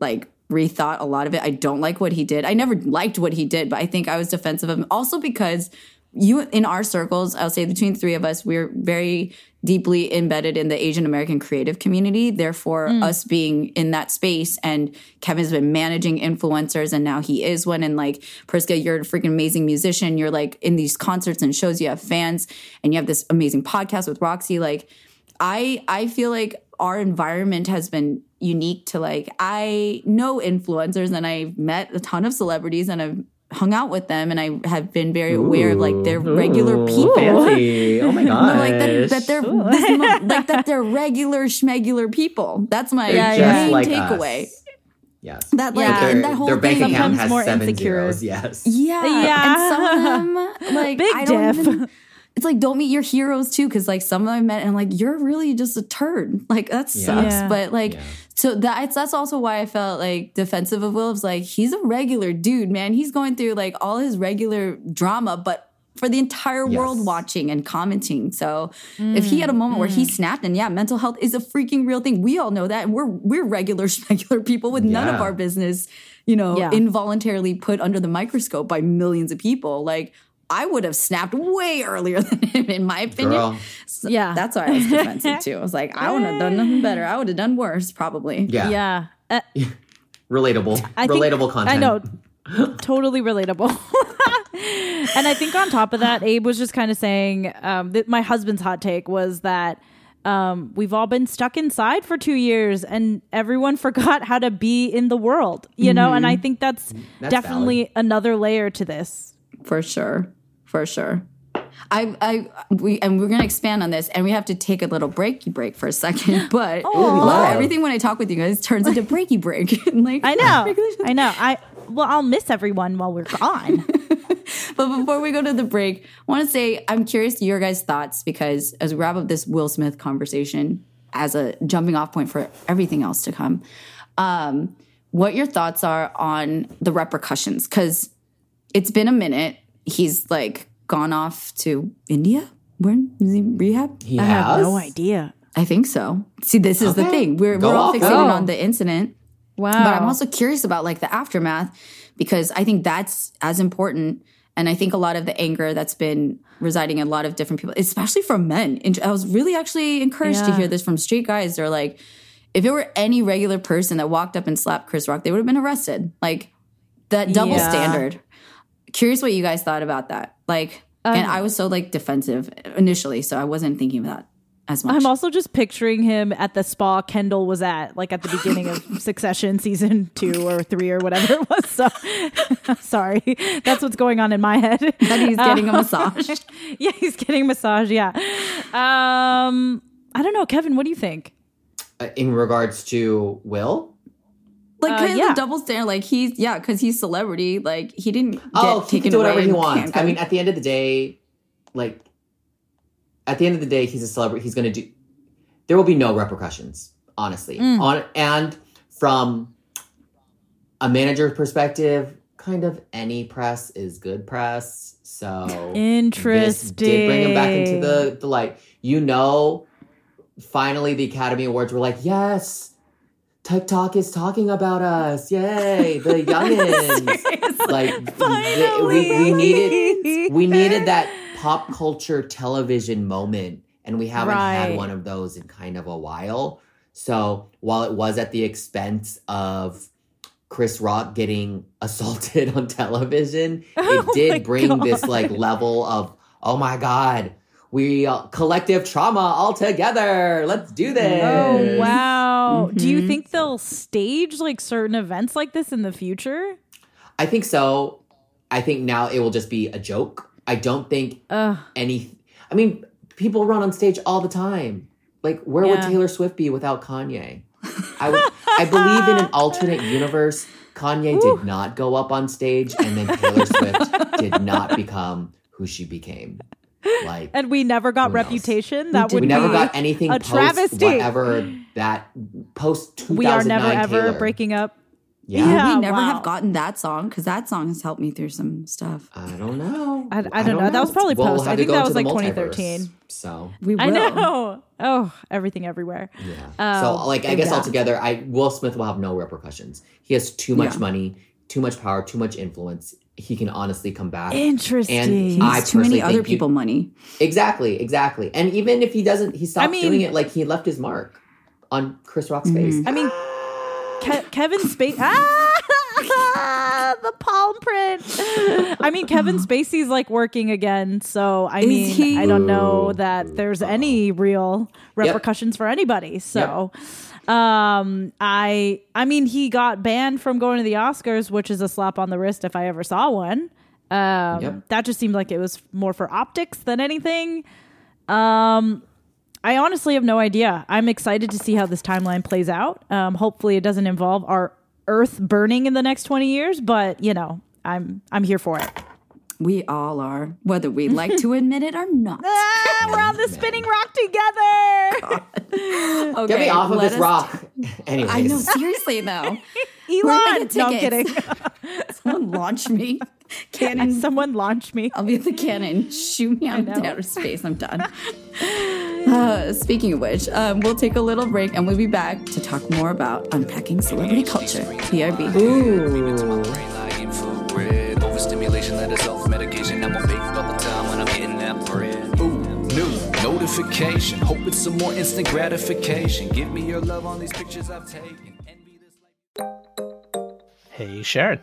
like rethought a lot of it. I don't like what he did. I never liked what he did, but I think I was defensive of him also because you in our circles, I'll say between three of us, we're very deeply embedded in the Asian American creative community. Therefore, mm. us being in that space and Kevin's been managing influencers and now he is one. And like Priska, you're a freaking amazing musician. You're like in these concerts and shows, you have fans and you have this amazing podcast with Roxy. Like I I feel like our environment has been unique to like I know influencers and I've met a ton of celebrities and I've hung out with them and I have been very aware of like their regular people. Fancy. Oh my [LAUGHS] god. Like that, that they're this mo- like that they're regular schmegular people. That's my yeah, uh, main like takeaway. us. Yes. That like Yeah. Their, and that whole their bank thing. account Sometimes has more seven insecure. zeros. Yes. Yeah, Yeah. And some of them, like Big I don't diff. even- it's like don't meet your heroes too, because like some of them I met and I'm like you're really just a turd. Like that sucks. Yeah. But like Yeah. So that's that's also why I felt like defensive of Will. It's like he's a regular dude, man. He's going through like all his regular drama, but for the entire Yes. world watching and commenting. So if he had a moment where he Mm. snapped, and yeah, mental health is a freaking real thing. We all know that, and we're we're regular [LAUGHS] regular people with none of our business, you know, Yeah. involuntarily put under the microscope by millions of people. Like I would have snapped way earlier [LAUGHS] than him, in my opinion. Girl. So Yeah. that's why I was defensive [LAUGHS] too. I was like, I wouldn't have done nothing better. I would have done worse, probably. Yeah. yeah. Uh, [LAUGHS] Relatable. I think- Relatable content. I know. totally relatable. and I think on top of that, Abe was just kind of saying um, that my husband's hot take was that um, we've all been stuck inside for two years and everyone forgot how to be in the world, you know? And I think that's, That's definitely another layer to this. For sure. For sure. I, I, we, and we're gonna expand on this, and we have to take a little breaky break for a second. [GASPS] But love. everything when I talk with you guys turns into breaky break. [LAUGHS] like I know. [LAUGHS] I know. I, well, I'll miss everyone while we're gone. [LAUGHS] But before we go to the break, I want to say I'm curious to your guys' thoughts because as we wrap up this Will Smith conversation as a jumping off point for everything else to come, um, what your thoughts are on the repercussions? Because it's been a minute. He's like gone off to India, When is he rehab? He I have no idea. I think so. See, this is the thing. We're, Go we're all off, fixated go. on the incident. Wow. But I'm also curious about like the aftermath because I think that's as important. And I think a lot of the anger that's been residing in a lot of different people, especially from men. And I was really actually encouraged to hear this from straight guys. They're like, if it were any regular person that walked up and slapped Chris Rock, they would have been arrested. Like that double Yeah. standard. Curious what you guys thought about that. Like, and Um, I was so like defensive initially, so I wasn't thinking of that as much. I'm also just picturing him at the spa Kendall was at, like at the beginning of [LAUGHS] Succession season two or three or whatever it was. So [LAUGHS] sorry, that's what's going on in my head. that he's getting a [LAUGHS] massage. yeah, he's getting a massage. Yeah. Um, I don't know, Kevin. What do you think? Uh, in regards to Will. Like Uh, kind of yeah. the double standard. Like he's yeah, because he's celebrity. Like he didn't get Oh, he can do whatever away he and wants. I mean, at the end of the day, like at the end of the day, he's a celebrity. He's going to do. There will be no repercussions, honestly. Mm. On and from a manager's perspective, kind of any press is good press. So this Interesting. did bring him back into the the light. You know, finally the Academy Awards were like, yes. TikTok is talking about us. Yay, the [LAUGHS] youngins. like th- we, we needed we needed that pop culture television moment and we haven't Right. had one of those in kind of a while so while it was at the expense of chris rock getting [LAUGHS] assaulted on television [LAUGHS] it Oh my did bring this like level of oh my god we uh, collective trauma all together let's do this Oh wow! Do you Mhm. think they'll stage like certain events like this in the future? i think so i think now it will just be a joke i don't think Ugh. any I mean, people run on stage all the time. Like, where would Taylor Swift be without Kanye? I would, I believe in an alternate universe. Kanye did not go up on stage, and then Taylor Swift did not become who she became. Like, And we never got Who knows? reputation. That would we never be got anything a travesty. whatever that post two We are never nine ever Taylor. breaking up. Yeah, Yeah. we never wow. have gotten that song because that song has helped me through some stuff. I don't know. I- I don't know. That was probably We'll post. I think that was like 2013. So We will. I know. Oh, everything everywhere. Yeah. so, Um, like, I guess yeah. altogether, I Will Smith will have no repercussions. He has too much Yeah. money, too much power, too much influence. He can honestly come back. Interesting. And I too many other think you- people money. Exactly, exactly. And even if he doesn't, he stops mean- doing it. Like he left his mark on Chris Rock's Mm-hmm. face. I mean, Ke- Kevin Spacey. [LAUGHS] Ah, the palm print. I mean, Kevin [LAUGHS] Spacey's like working again, so I Is mean, he? I don't know that there's any real repercussions for anybody. So, um, I, I mean, he got banned from going to the Oscars, which is a slap on the wrist if I ever saw one. Um, Yep. that just seemed like it was more for optics than anything. Um, I honestly have no idea. I'm excited to see how this timeline plays out. Um, hopefully, it doesn't involve our Earth burning in the next 20 years, but you know, I'm I'm here for it. We all are, whether we like to [LAUGHS] admit it or not. Ah, we're on the [LAUGHS] spinning rock together. [LAUGHS] Okay, Get me off of this us- rock. Anyways, I know, seriously though. Elon, no, I'm kidding. Someone launch me. Cannon. Someone launch me. I'll be the cannon. Shoot me out into outer space. I'm done. Uh, speaking of which, um, we'll take a little break and we'll be back to talk more about unpacking celebrity culture. PRB. Brain notification. Hope it's some more instant gratification. Give me your love on these pictures I've taken. Hey, Sharon.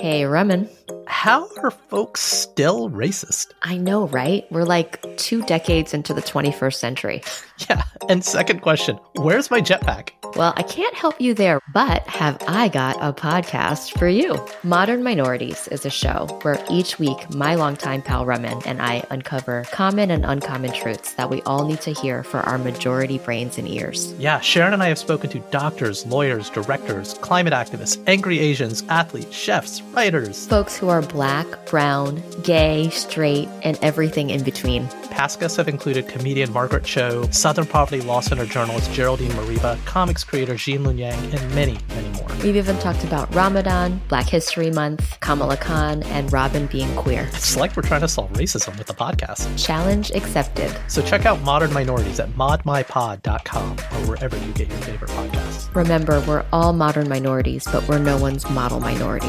Hey, Remen. How are folks still racist? I know, right? We're like two decades into the 21st century. [LAUGHS] Yeah. And second question Where's my jetpack? Well, I can't help you there, but have I got a podcast for you? Modern Minorities is a show where each week my longtime pal Remen and I uncover common and uncommon truths that we all need to hear for our majority brains and ears. Yeah, Sharon and I have spoken to doctors, lawyers, directors, climate activists, angry Asians, athletes, chefs, writers, Folks who are black, brown, gay, straight, and everything in between. Past guests have included comedian Margaret Cho, Southern Poverty Law Center journalist Geraldine Moriba, comics creator Gene Luen Yang, and many, many more. We've even talked about Ramadan, Black History Month, Kamala Khan, and Robin being queer. It's like we're trying to solve racism with the podcast. Challenge accepted. So check out Modern Minorities at modmypod.com or wherever you get your favorite podcasts. Remember, we're all modern minorities, but we're no one's model minority.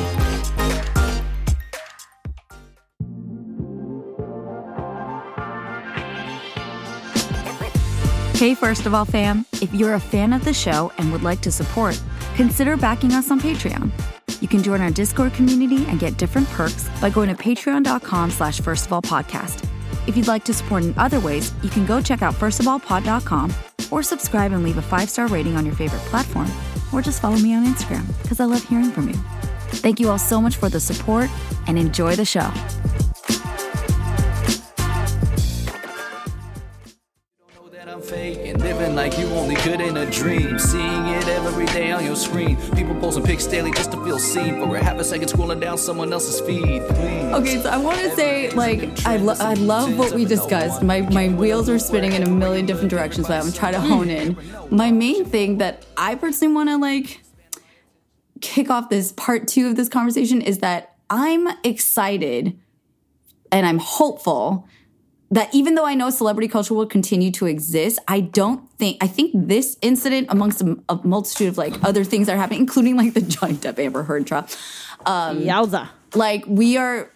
Hey, first of all, fam, if you're a fan of the show and would like to support, consider backing us on Patreon. You can join our Discord community and get different perks by going to patreon.com slash first of all podcast. If you'd like to support in other ways, you can go check out firstofallpod.com or subscribe and leave a five-star rating on your favorite platform, or just follow me on Instagram because I love hearing from you. Thank you all so much for the support and enjoy the show. I'm faking, living like you only could in a dream. Seeing it every day on your screen. People posting pics daily just to feel seen. For a half a second scrolling down someone else's feed. Please. Okay, so I want to say, like, I, lo- I love what we discussed. My my wheels are spinning in a million different directions, but I'm trying to hone in. My main thing that I personally want to like kick off this part two of this conversation is that I'm excited and I'm hopeful that even though I know celebrity culture will continue to exist, I don't think I think this incident, amongst a, a multitude of like other things that are happening, including like the Johnny Depp Amber Heard trial, um, Yowza. like we are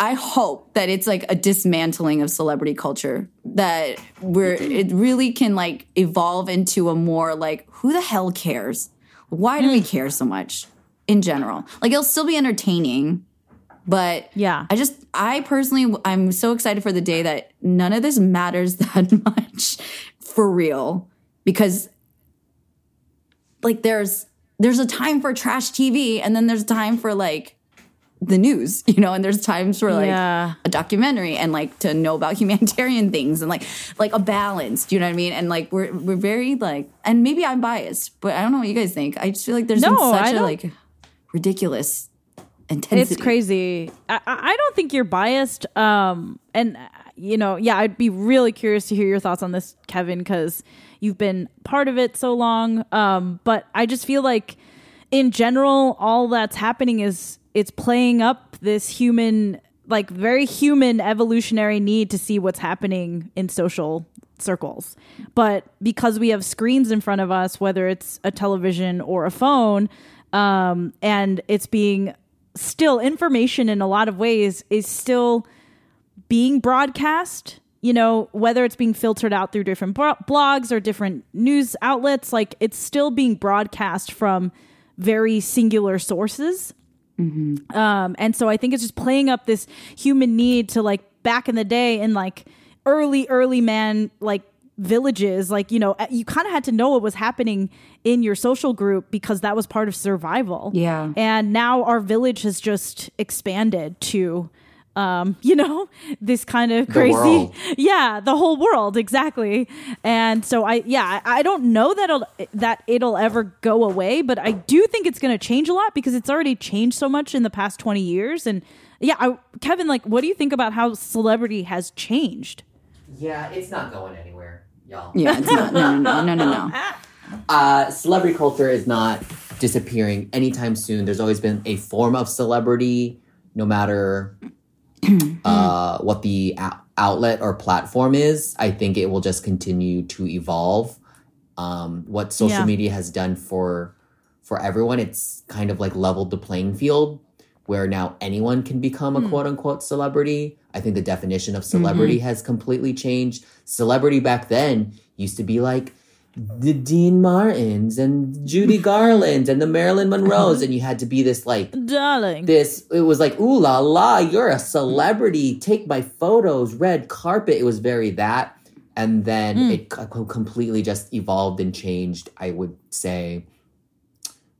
i hope that it's like a dismantling of celebrity culture that we're it really can like evolve into a more like who the hell cares? Why do we hmm. care so much in general? Like it'll still be entertaining but Yeah. i just i personally i'm so excited for the day that none of this matters [LAUGHS] that much for real because like there's there's a time for trash tv and then there's time for like the news, [LAUGHS] you know, and there's times for like Yeah. a documentary and like to know about [LAUGHS] humanitarian things and like like a balance. Do you know what I mean? And like we're we're very like and maybe I'm biased, but I don't know what you guys think. I just feel like there's No, been such a like ridiculous intensity. It's crazy. I, I don't think you're biased. Um, and uh, you know, yeah, I'd be really curious to hear your thoughts on this, Kevin, because you've been part of it so long. Um, but I just feel like, in general, all that's happening is it's playing up this human, like very human evolutionary need to see what's happening in social circles. But because we have screens in front of us, whether it's a television or a phone, um, and it's being still information in a lot of ways is still being broadcast you know whether it's being filtered out through different bro- blogs or different news outlets like it's still being broadcast from very singular sources. Um, and so I think it's just playing up this human need to like back in the day in like early, early man like villages, like, you know, uh, you kind of had to know what was happening in your social group because that was part of survival. Yeah. And now our village has just expanded to, um, [LAUGHS] you know, this kind of crazy, world. [LAUGHS] yeah, the whole world exactly. And so I, yeah, I, I don't know that it'll, that it'll ever go away, but I do think it's going to change a lot because it's already changed so much in the past twenty years. And yeah, I, Kevin, like, what do you think about how celebrity has changed? Yeah, it's not going anywhere, y'all. Yeah, it's not. No, no, no, no, no, no. [LAUGHS] Uh, celebrity culture is not disappearing anytime soon. There's always been a form of celebrity, no matter [CLEARS THROAT] uh, what the ou- outlet or platform is. I think it will just continue to evolve. Um, what social Yeah. media has done for for everyone, it's kind of like leveled the playing field, where now anyone can become a quote unquote celebrity. I think the definition of mm-hmm. celebrity has completely changed. Celebrity back then used to be like the Dean Martins and Judy [LAUGHS] Garland and the Marilyn Monroes, and you had to be this like Darling. this. It was like ooh la la, you're a celebrity. Take my photos, red carpet. It was very that, and then mm. it co- completely just evolved and changed. I would say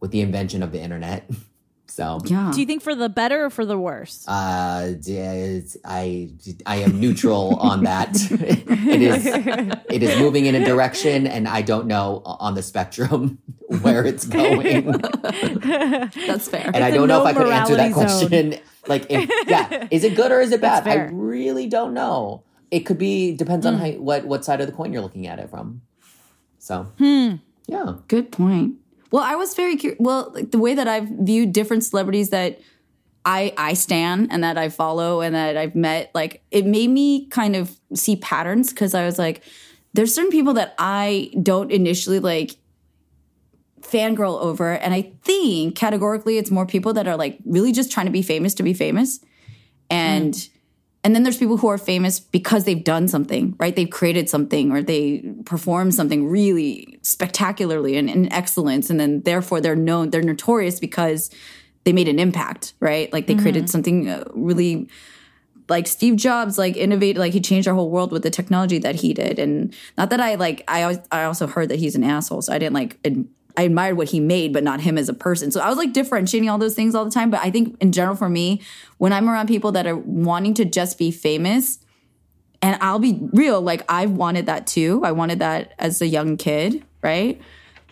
with the invention of the internet. [LAUGHS] So Yeah. do you think for the better or for the worse? uh, d- I I am neutral on that. [LAUGHS] it is it is moving in a direction, and I don't know on the spectrum [LAUGHS] where it's going. [LAUGHS] That's fair. and I It's a don't know if I could answer that morality zone. question. Like, if, yeah, is it good or is it bad? I really don't know. it could be depends on how, what what side of the coin you're looking at it from. So yeah, Good point. Well, I was very curious. Well, like the way that I've viewed different celebrities that I I stan and that I follow and that I've met, like it made me kind of see patterns because I was like, there's certain people that I don't initially like fangirl over, and I think categorically it's more people that are like really just trying to be famous to be famous, and. Hmm. And then there's people who are famous because they've done something, right? They've created something or they perform something really spectacularly and in excellence. And then therefore they're known, they're notorious because they made an impact, right? Like they created something uh, really like Steve Jobs, like innovated, like he changed our whole world with the technology that he did. And not that I like, I always, I also heard that he's an asshole, so I didn't like. ad- I admired what he made, but not him as a person. So I was like differentiating all those things all the time. But I think in general, for me, when I'm around people that are wanting to just be famous, and I'll be real, like I wanted that too. I wanted that as a young kid, right?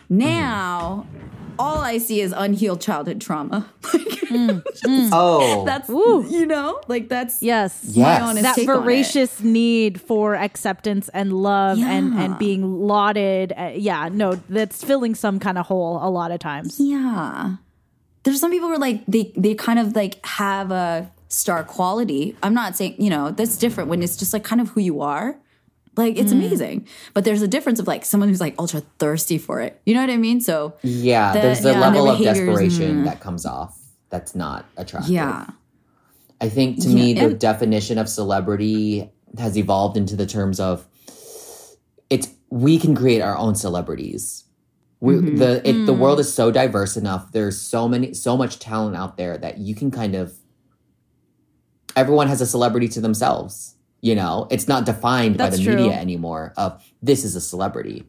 Mm-hmm. Now, all I see is unhealed childhood trauma. [LAUGHS] [LAUGHS] oh, That's you know, like that's Yes. Yes. honest that take on it. voracious need for acceptance and love and and being lauded uh, yeah no that's filling some kind of hole a lot of times Yeah. There's some people who are like they they kind of like have a star quality. I'm not saying, you know, that's different when it's just like kind of who you are. Like it's amazing. But there's a difference of like someone who's like ultra thirsty for it. You know what I mean? So yeah. The- there's a yeah, level of desperation and- that comes off that's not attractive. yeah. I think to me, Yeah, the definition of celebrity has evolved into the terms of it's we can create our own celebrities. We, Mm-hmm. The it, the Mm. world is so diverse enough. There's so many, so much talent out there that you can kind of. Everyone has a celebrity to themselves. You know, it's not defined by the true. media anymore. Of this is a celebrity.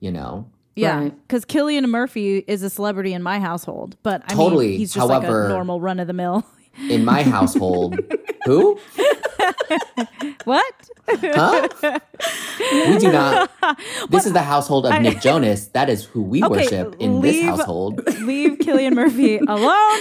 You know, yeah Right. because cillian murphy is a celebrity in my household but i Totally. mean he's just like a normal run-of-the-mill in my household, [LAUGHS] who? [LAUGHS] what Huh? we do not. [LAUGHS] This is the household of Nick Jonas. That is who we Okay, worship in this household. [LAUGHS] leave cillian murphy alone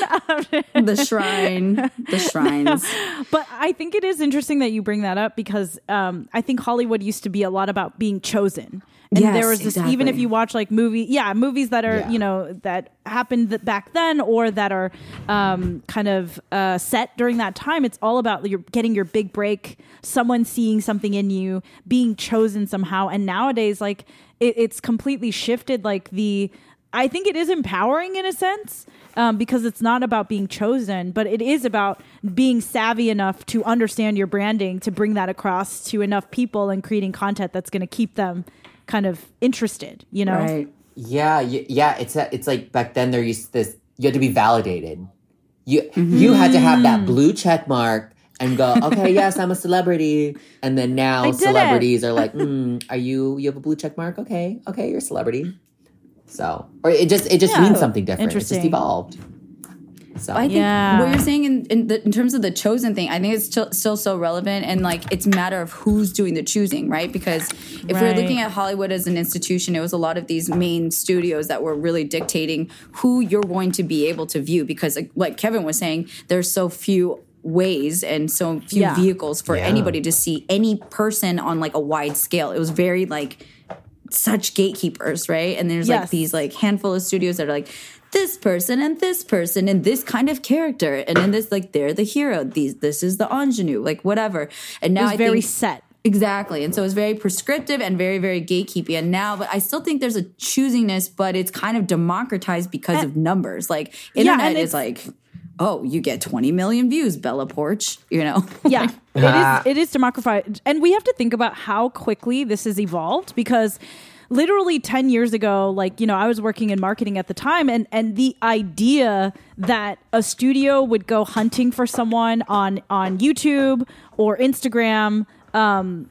The shrine. the shrines. But I think it is interesting that you bring that up because um, I think Hollywood used to be a lot about being chosen. And Yes, there was this, even if you watch like movie, yeah, movies that are, Yeah. you know, that happened th- back then or that are um, kind of uh, set during that time, it's all about your getting your big break, someone seeing something in you, being chosen somehow. And nowadays, like, it, it's completely shifted, like, the. I think it is empowering in a sense um, because it's not about being chosen, but it is about being savvy enough to understand your branding to bring that across to enough people and creating content that's going to keep them kind of interested. You know, Right. Yeah, yeah. It's a, it's like back then there used to this. You had to be validated. You you had to have Mm-hmm. that blue check mark and go, okay, yes, I'm a celebrity. And then now [LAUGHS] did it. celebrities are like, mm, are you? You have a blue check mark? Okay, okay, you're a celebrity. So, or it just it just Yeah. means something different. It's just evolved. So I think Yeah. what you're saying in in, the, in terms of the chosen thing, I think it's still, still so relevant, and like it's a matter of who's doing the choosing, right? Because if we're looking at Hollywood as an institution, it was a lot of these main studios that were really dictating who you're going to be able to view. Because like, like Kevin was saying, there's so few ways and so few Yeah. vehicles for Yeah. anybody to see any person on like a wide scale. It was very like such gatekeepers, right? And there's like these like handful of studios that are like this person and this person and this kind of character, and in this like they're the hero. These this is the ingenue, like whatever. And now it's very think, set. exactly, and so it's very prescriptive and very very gatekeepy. And now, but I still think there's a choosiness, but it's kind of democratized because of numbers. Like internet and is it's- like. Oh, you get 20 million views, Bella Poarch, you know? [LAUGHS] yeah it is ah. it is democratized and we have to think about how quickly this has evolved because literally 10 years ago like you know i was working in marketing at the time and and the idea that a studio would go hunting for someone on on youtube or instagram um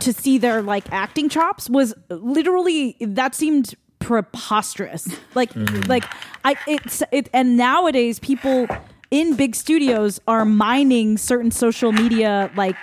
to see their like acting chops was literally that seemed preposterous. Like like i it's it and nowadays people in big studios are mining certain social media like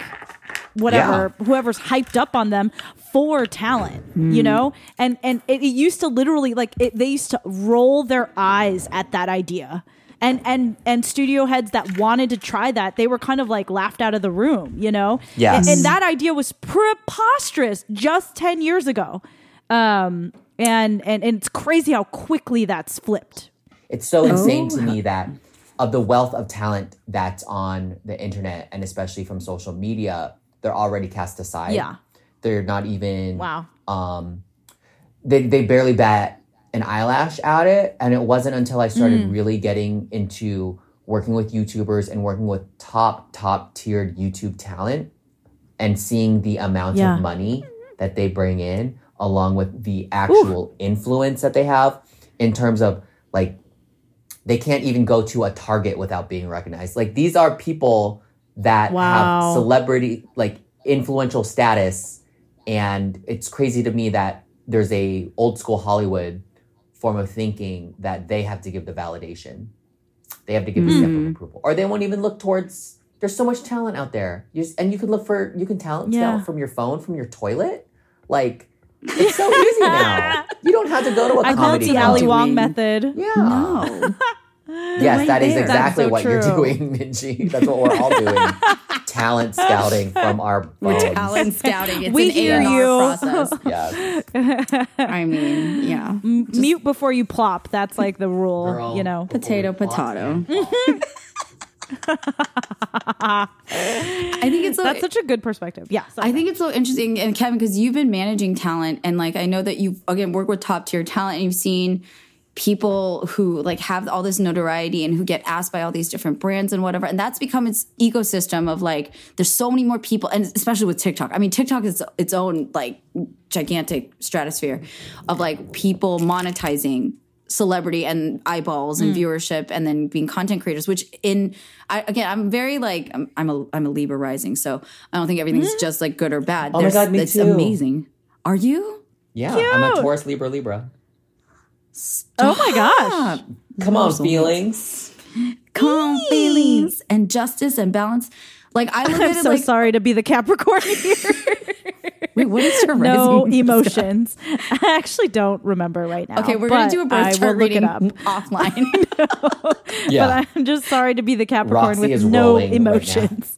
whatever whoever's hyped up on them for talent you know and and it, it used to literally like it, they used to roll their eyes at that idea and and and studio heads that wanted to try that they were kind of like laughed out of the room you know Yes. and, and that idea was preposterous just 10 years ago um and, and and it's crazy how quickly that's flipped It's so insane Oh. to me that of the wealth of talent that's on the internet and especially from social media, they're already cast aside. Yeah. They're not even wow um they they barely bat an eyelash at it. And it wasn't until I started Mm. really getting into working with YouTubers and working with top, top tiered YouTube talent and seeing the amount Yeah. of money that they bring in along with the actual influence that they have in terms of like they can't even go to a target without being recognized like these are people that Wow. have celebrity like influential status and it's crazy to me that there's a old school hollywood form of thinking that they have to give the validation. They have to give the stamp of mm-hmm. approval. Or they won't even look towards there's so much talent out there. You just, and you can look for you can talent Yeah. from your phone from your toilet? Like it's so easy now. [LAUGHS] You don't have to go to a i call it comedy the ali wong method. Yeah. No. [LAUGHS] [GASPS] yes right that is there. exactly so what you're doing minji that's what we're all doing [LAUGHS] talent scouting from our phones Talent [LAUGHS] scouting. It's We an hear A&R you. process. [LAUGHS] yes I mean, yeah. M- mute before you plop that's like the rule Girl. you know Potato, potato. I think it's so that's such a good perspective yeah I think it's so interesting, and Kevin, because you've been managing talent, and like I know that you've again worked with top tier talent, and you've seen people who like have all this notoriety and who get asked by all these different brands and whatever, and that's become its ecosystem of like there's so many more people, and especially with TikTok. I mean, TikTok is its own like gigantic stratosphere of like people monetizing celebrity and eyeballs and hmm. viewership and then being content creators which in I, again i'm very like I'm, I'm a i'm a libra rising so i don't think everything's hmm. just like good or bad. Oh my God, me it's too. amazing. Are you? Yeah i'm a taurus libra libra oh my gosh. Come on feelings. Calm feelings and justice and balance. Like I [LAUGHS] I'm so like sorry to be the capricorn [LAUGHS] here. Wait what is your no rising [LAUGHS] emotions. I actually don't remember right now. okay we're gonna but do a I birth will chart look it reading up. offline. Yeah. But I'm just sorry to be the Capricorn Roxy with no rolling right emotions.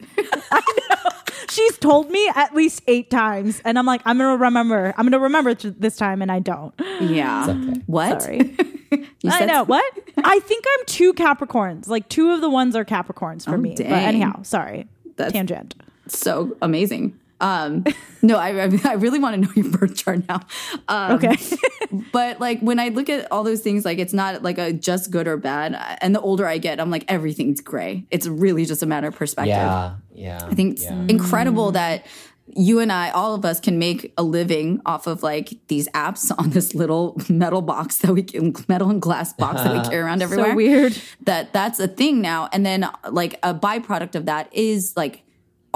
I know. She's told me at least eight times, and I'm like, I'm gonna remember. I'm gonna remember t- this time, and I don't. yeah okay. what Sorry. [LAUGHS] You I said- know what. [LAUGHS] I think I'm two Capricorns. Like two of the ones are Capricorns for Oh, me. But anyhow, sorry. That's- Tangent. so amazing um no I, I I really want to know your birth chart now um, Okay. [LAUGHS] but like when I look at all those things, like it's not like a just good or bad. And the older I get, I'm like everything's gray. It's really just a matter of perspective. yeah yeah I think it's yeah. incredible that you and I, all of us, can make a living off of like these apps [LAUGHS] on this little metal box that we can metal and glass box that we [LAUGHS] carry around everywhere. So weird. That that's a thing now. And then like a byproduct of that is like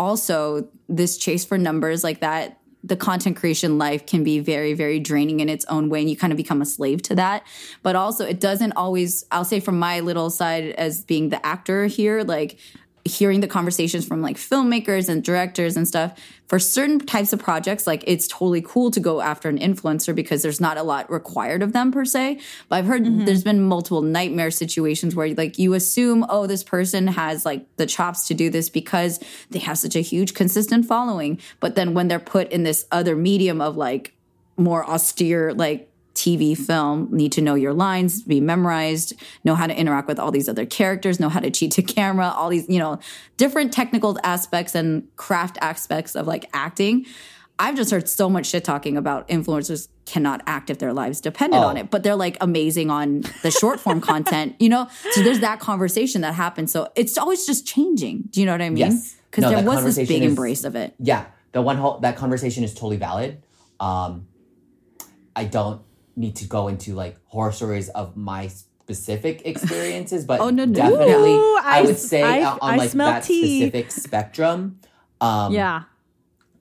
also this chase for numbers like that the content creation life can be very very draining in its own way and you kind of become a slave to that. But also it doesn't always i'll say from my little side as being the actor here like hearing the conversations from like filmmakers and directors and stuff for certain types of projects like it's totally cool to go after an influencer because there's not a lot required of them per se. But i've heard mm-hmm. there's been multiple nightmare situations where like you assume oh this person has like the chops to do this because they have such a huge consistent following. But then when they're put in this other medium of like more austere like TV film need to know your lines, be memorized, know how to interact with all these other characters, know how to cheat to camera, all these, you know, different technical aspects and craft aspects of like acting. I've just heard so much shit talking about influencers cannot act if their lives depended Oh. on it, but they're like amazing on the short form [LAUGHS] content, you know? So there's that conversation that happens. So it's always just changing. Do you know what I mean? Yes. Because No, there was this big is- embrace of it. yeah the one whole that conversation is totally valid um i don't need to go into like horror stories of my specific [LAUGHS] experiences but Oh, no, no. definitely Ooh, I, I would say I- uh, on I like smell that tea. specific spectrum um Yeah.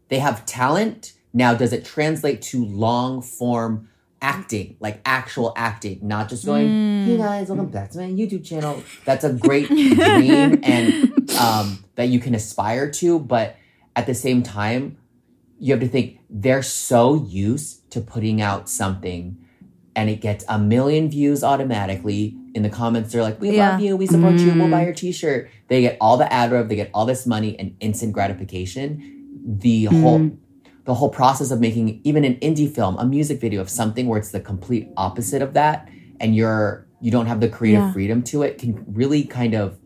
they have talent now does it translate to long form acting like actual acting not just going Mm. hey guys welcome back to my youtube channel that's a great [LAUGHS] dream and um that you can aspire to but at the same time you have to think they're so used to putting out something and it gets a million views automatically. In the comments, they're like, "We Yeah. love you, we support you, we'll mm. buy your T-shirt." They get all the ad rev, they get all this money and instant gratification. The whole mm. the whole process of making even an indie film, a music video of something where it's the complete opposite of that, and you're you don't have the creative Yeah. freedom to it, can really kind of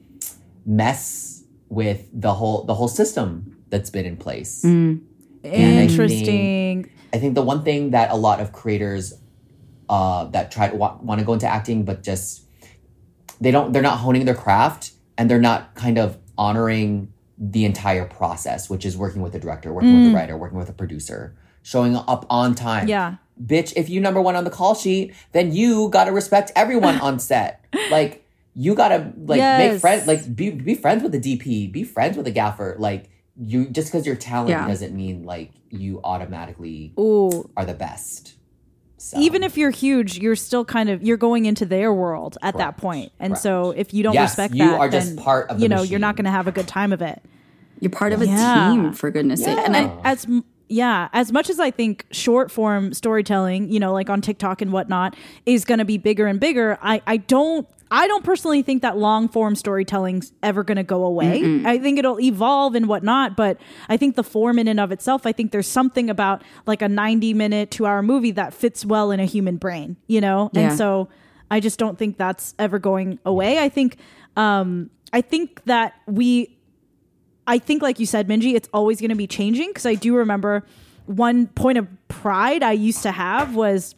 mess with the whole the whole system that's been in place. Mm. And I think- Interesting. I think the one thing that a lot of creators uh, that try to wa- want to go into acting, but just they don't, they're not honing their craft and they're not kind of honoring the entire process, which is working with the director, working with the writer, working with a producer, showing up on time. Yeah. Bitch, if you number one on the call sheet, then you gotta respect everyone on set. [LAUGHS] Like you gotta like make friends, like be be friends with the DP, be friends with the gaffer. Like you just because you're talented Yeah. doesn't mean like you automatically Ooh. are the best. So, Even if you're huge, you're still kind of you're going into their world at that point. And Correct. so if you don't Yes, respect you that, are just then, part of the you know, you're not going to have a good time of it. You're part of a Yeah. team, for goodness sake. And I, as yeah, as much as I think short form storytelling, you know, like on TikTok and whatnot, is going to be bigger and bigger. I I don't I don't personally think that long form storytelling's ever going to go away. I think it'll evolve and whatnot, but I think the form in and of itself, I think there's something about like a 90 minute, two hour movie that fits well in a human brain, you know? Yeah. And so I just don't think that's ever going away. I think, um, I think that we I think, like you said, Minji, it's always going to be changing because I do remember one point of pride I used to have was,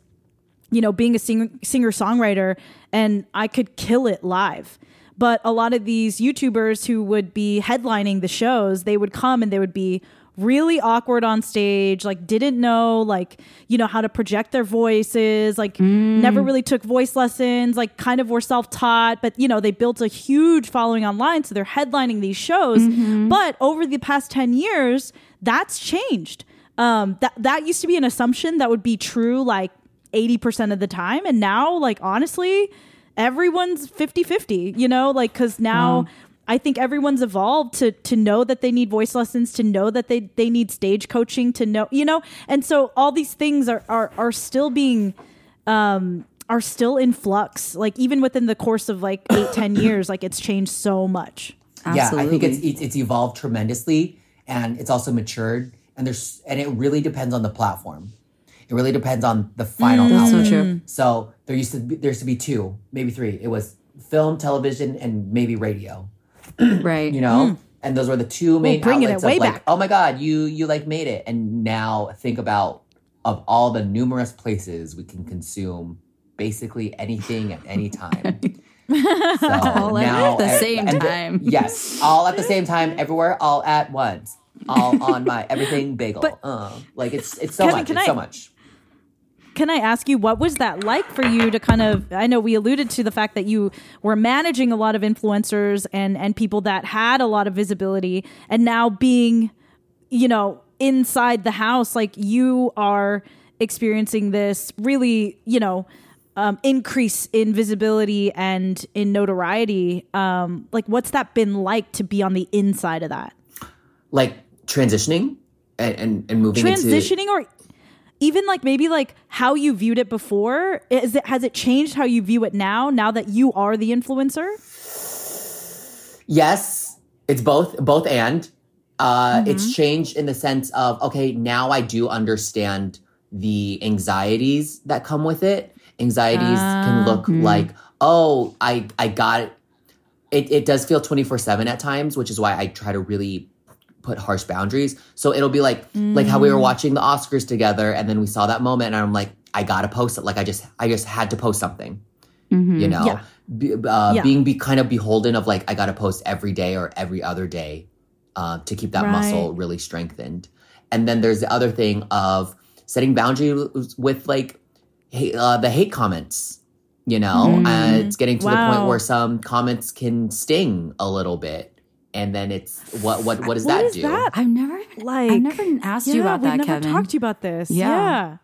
you know, being a singer singer songwriter, and I could kill it live. But a lot of these YouTubers who would be headlining the shows, they would come and they would be really awkward on stage, like didn't know like, you know, how to project their voices, like never really took voice lessons, like kind of were self-taught, but you know, they built a huge following online, so they're headlining these shows. But over the past 10 years, that's changed. Um that that used to be an assumption that would be true like 80% of the time and now like honestly, everyone's 50-50, you know, like cuz now I think everyone's evolved to to know that they need voice lessons, to know that they they need stage coaching, to know, you know, and so all these things are are are still being um are still in flux. Like even within the course of like eight, ten [COUGHS] years, like it's changed so much. yeah, I think it's, it's it's evolved tremendously, and it's also matured. And there's and it really depends on the platform. It really depends on the final That's so true. So there used to be there used to be two, maybe three. It was film, television, and maybe radio. [CLEARS THROAT] right. You know, and those were the two main outlets of like, back. oh my god, you you like made it. And now think about of all the numerous places we can consume basically anything at any time. [LAUGHS] So [LAUGHS] All at the same and time. yes, all at the same time, [LAUGHS] everywhere, all at once, all on my everything bagel. But- uh, like it's it's so Kevin, much. It's I- so much. Can I ask you what was that like for you to kind of I know we alluded to the fact that you were managing a lot of influencers and and people that had a lot of visibility and now being you know inside the house like you are experiencing this really, you know, um, increase in visibility and in notoriety. Um, like what's that been like to be on the inside of that? Like transitioning and and, and moving into transitioning or even like maybe like how you viewed it before is it has it changed how you view it now now that you are the influencer Yes, it's both both and. Uh, mm-hmm. It's changed in the sense of okay, now I do understand the anxieties that come with it. Anxieties can look ah. hmm. like oh, I I got it. It it does feel twenty four seven at times, which is why I try to really put harsh boundaries. So it'll be like like how we were watching the Oscars together, and then we saw that moment, and I'm like, I gotta post it. Like I just I just had to post something you know Yeah. Be, uh, Yeah. being be kind of beholden of like i gotta post every day or every other day uh, to keep that Right. muscle really strengthened and then there's the other thing of setting boundaries with like hate, uh, the hate comments you know uh, it's getting to the point where some comments can sting a little bit and then it's what what what does What that is do that? I've never like I've never asked you about that, never Kevin. talked to you about this Yeah. yeah,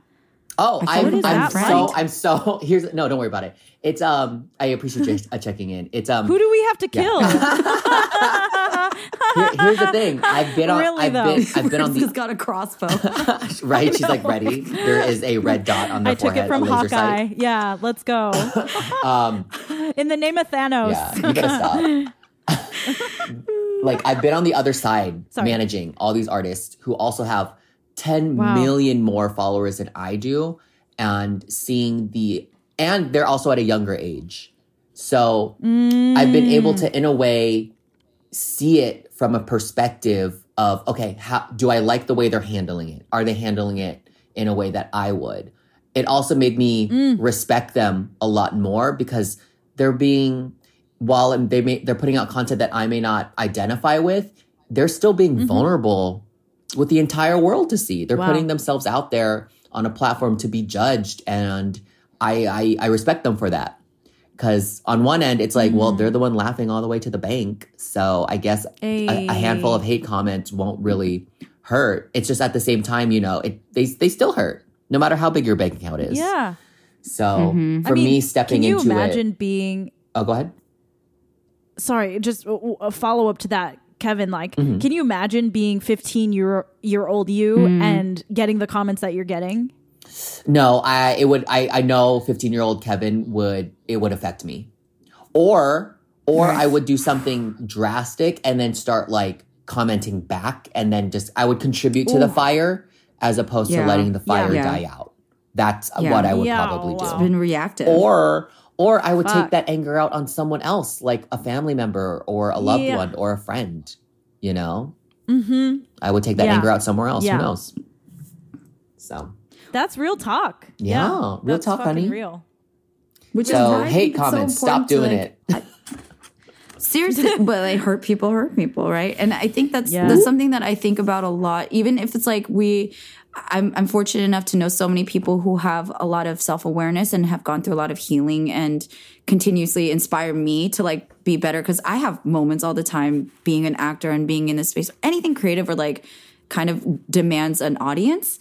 Oh, I feel I'm, like I'm so. I'm so here's no, don't worry about it. It's um I appreciate you uh, checking in. It's um who do we have to kill [LAUGHS] Here- here's the thing. I've been on. Really, I've though? been. I've been on He's the got a crossbow. [LAUGHS] [LAUGHS] right. She's like ready. There is a red dot on the I took it from a laser Hawkeye. sight. Yeah, let's go. Um, In the name of Thanos. Yeah, you better stop. [LAUGHS] like I've been on the other side Sorry. managing all these artists who also have ten Wow. million more followers than I do and seeing the and they're also at a younger age. So I've been mm. able to in a way see it from a perspective of okay, how do I like the way they're handling it? Are they handling it in a way that I would? It also made me mm. respect them a lot more because they're being while they may they're putting out content that I may not identify with, they're still being mm-hmm. vulnerable with the entire world to see. They're Wow. putting themselves out there on a platform to be judged and I I, I respect them for that. Because on one end, it's like, well, mm-hmm. they're the one laughing all the way to the bank. So I guess a, a handful of hate comments won't really hurt. It's just at the same time, you know, it they they still hurt, no matter how big your bank account is. Yeah. So mm-hmm. for I mean, me, stepping can you into imagine it. being Oh, go ahead. Sorry, just a, a follow up to that, Kevin. Like, Mm-hmm. can you imagine being 15 year year old you Mm. and getting the comments that you're getting? No, I it would I I know 15 year old Kevin would it would affect me. Or or I would do something drastic and then start like commenting back and then just I would contribute to the fire as opposed Yeah. to letting the fire Yeah. die out. That's Yeah. what I would Yeah, probably do. wow. Been reactive. Or or I would Fuck. take that anger out on someone else, like a family member or a loved Yeah. one or a friend, you know? Mm-hmm. I would take that Yeah. anger out somewhere else. Yeah. Who knows? So That's real talk. Yeah, real that's talk, fucking honey. Real. Which So, why I hate think it's so comments, stop doing like, it. [LAUGHS] Seriously, [LAUGHS] but like hurt people hurt people, right? And I think that's Yeah. that's something that I think about a lot. Even if it's like we, I'm I'm fortunate enough to know so many people who have a lot of self awareness and have gone through a lot of healing and continuously inspire me to like be better. Because I have moments all the time being an actor and being in this space, anything creative or like kind of demands an audience.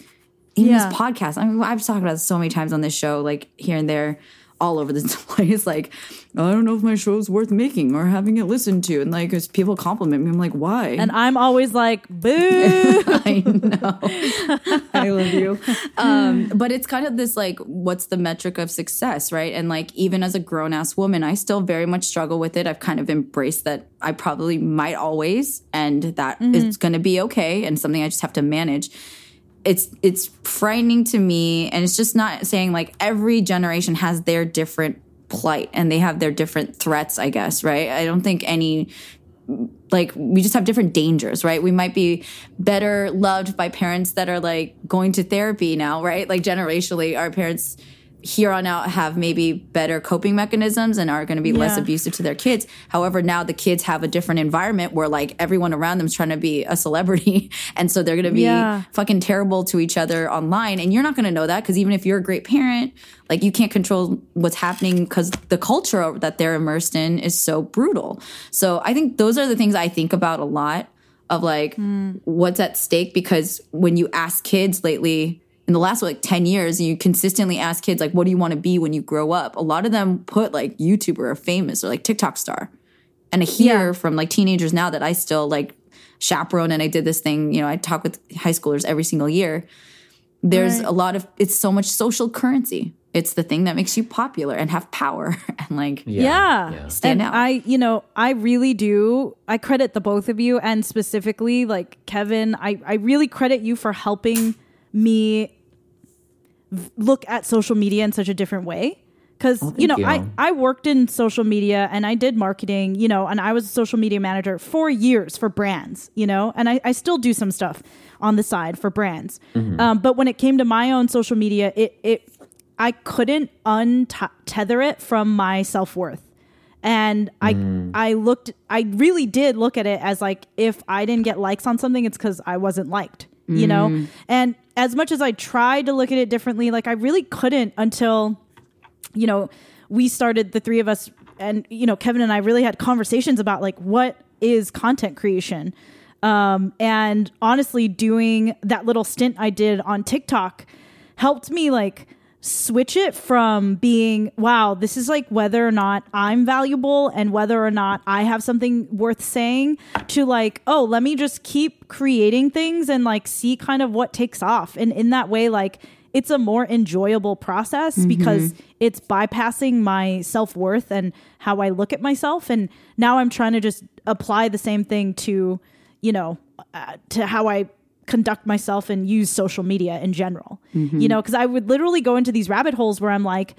In Yeah. this podcast, I mean, I've talked about this so many times on this show, like here and there all over the [LAUGHS] place. Like, I don't know if my show's worth making or having it listened to. And like, as people compliment me, I'm like, why? And I'm always like, boo. [LAUGHS] I know. [LAUGHS] I love you. Um, but it's kind of this like, what's the metric of success, right? And like, even as a grown ass woman, I still very much struggle with it. I've kind of embraced that I probably might always, and that is going to be okay, and something I just have to manage. It's it's frightening to me, and it's just not saying like every generation has their different plight and they have their different threats. I guess, right? I don't think any like we just have different dangers, right? We might be better loved by parents that are like going to therapy now, right? Like generationally, our parents here on out have maybe better coping mechanisms and are going to be less abusive to their kids. However, now the kids have a different environment where like everyone around them is trying to be a celebrity. [LAUGHS] And so they're going to be Yeah. fucking terrible to each other online. And you're not going to know that because even if you're a great parent, like you can't control what's happening because the culture that they're immersed in is so brutal. So I think those are the things I think about a lot of like hmm. what's at stake because when you ask kids lately, in the last like 10 years, you consistently ask kids, like, what do you want to be when you grow up? A lot of them put like YouTuber or famous or like TikTok star. And I hear from like teenagers now that I still like chaperone and I did this thing, you know, I talk with high schoolers every single year. There's a lot of, it's so much social currency. It's the thing that makes you popular and have power [LAUGHS] and like, Yeah. Stand and out. I, you know, I really do. I credit the both of you and specifically like Kevin, I, I really credit you for helping me v- look at social media in such a different way. Cause oh, you know, you. I, I worked in social media and I did marketing, you know, and I was a social media manager for years for brands, you know, and I, I still do some stuff on the side for brands. Mm-hmm. Um, but when it came to my own social media, it, it, I couldn't untether it from my self worth. And I mm. I looked I really did look at it as like if I didn't get likes on something, it's because I wasn't liked. You know? Mm. And as much as I tried to look at it differently, like I really couldn't until, you know, we started the three of us and you know, Kevin and I really had conversations about like what is content creation. Um, and honestly, doing that little stint I did on TikTok helped me like switch it from being wow this is like whether or not i'm valuable and whether or not i have something worth saying to like oh let me just keep creating things and like see kind of what takes off. And in that way like it's a more enjoyable process because it's bypassing my self-worth and how i look at myself. And now i'm trying to just apply the same thing to you know uh, to how i conduct myself and use social media in general. Mm-hmm. You know, because I would literally go into these rabbit holes where I'm like,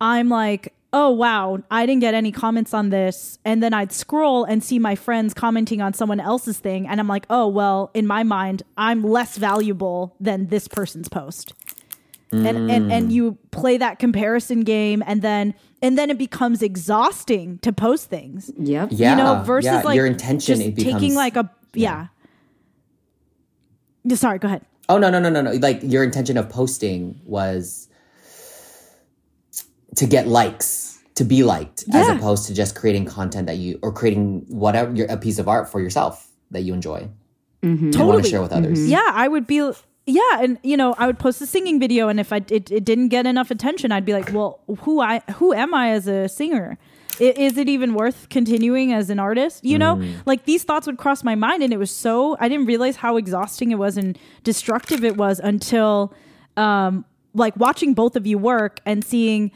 I'm like, oh wow, I didn't get any comments on this. And then I'd scroll and see my friends commenting on someone else's thing. And I'm like, oh, well, in my mind, I'm less valuable than this person's post. And, and and mm. you play that comparison game and then and then it becomes exhausting to post things Yep. Yeah. you know, versus yeah. like your intention. just it becomes, taking like a yeah. Yeah, Sorry, go ahead. Oh no no no no no! Like your intention of posting was to get likes, to be liked, as opposed to just creating content that you or creating whatever your, a piece of art for yourself that you enjoy mm-hmm. and want to Totally. share with others. Mm-hmm. Yeah, I would be. Yeah, and you know, I would post a singing video, and if I it, it didn't get enough attention, I'd be like, "Well, who I who am I as a singer? Is it even worth continuing as an artist? You know, like these thoughts would cross my mind, and it was so I didn't realize how exhausting it was and destructive it was until, um, like watching both of you work and seeing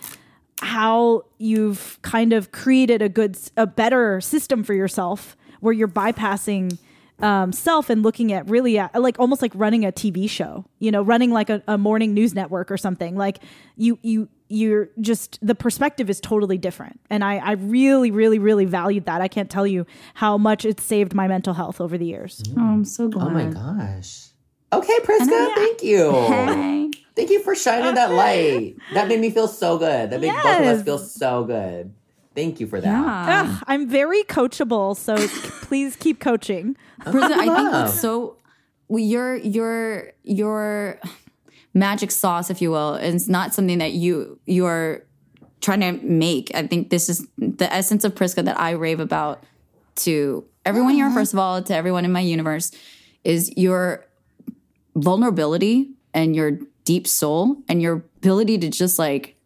how you've kind of created a good a better system for yourself where you're bypassing um, self and looking at really at, like almost like running a TV show, you know, running like a, a morning news network or something. Like you, you, you're just the perspective is totally different, and I, I really, really, really valued that. I can't tell you how much it saved my mental health over the years. Oh, I'm so glad. Oh my gosh. Okay, Priska, thank you. Hey. Thank you for shining that light. That made me feel so good. That made both of us feel so good. Thank you for that. Yeah. Ugh, I'm very coachable, so [LAUGHS] please keep coaching. Priscilla, I think Love. what's so well, your your your magic sauce, if you will, it's not something that you you're trying to make. I think this is the essence of Priska that I rave about to everyone here, mm-hmm. first of all, to everyone in my universe, is your vulnerability and your deep soul and your ability to just like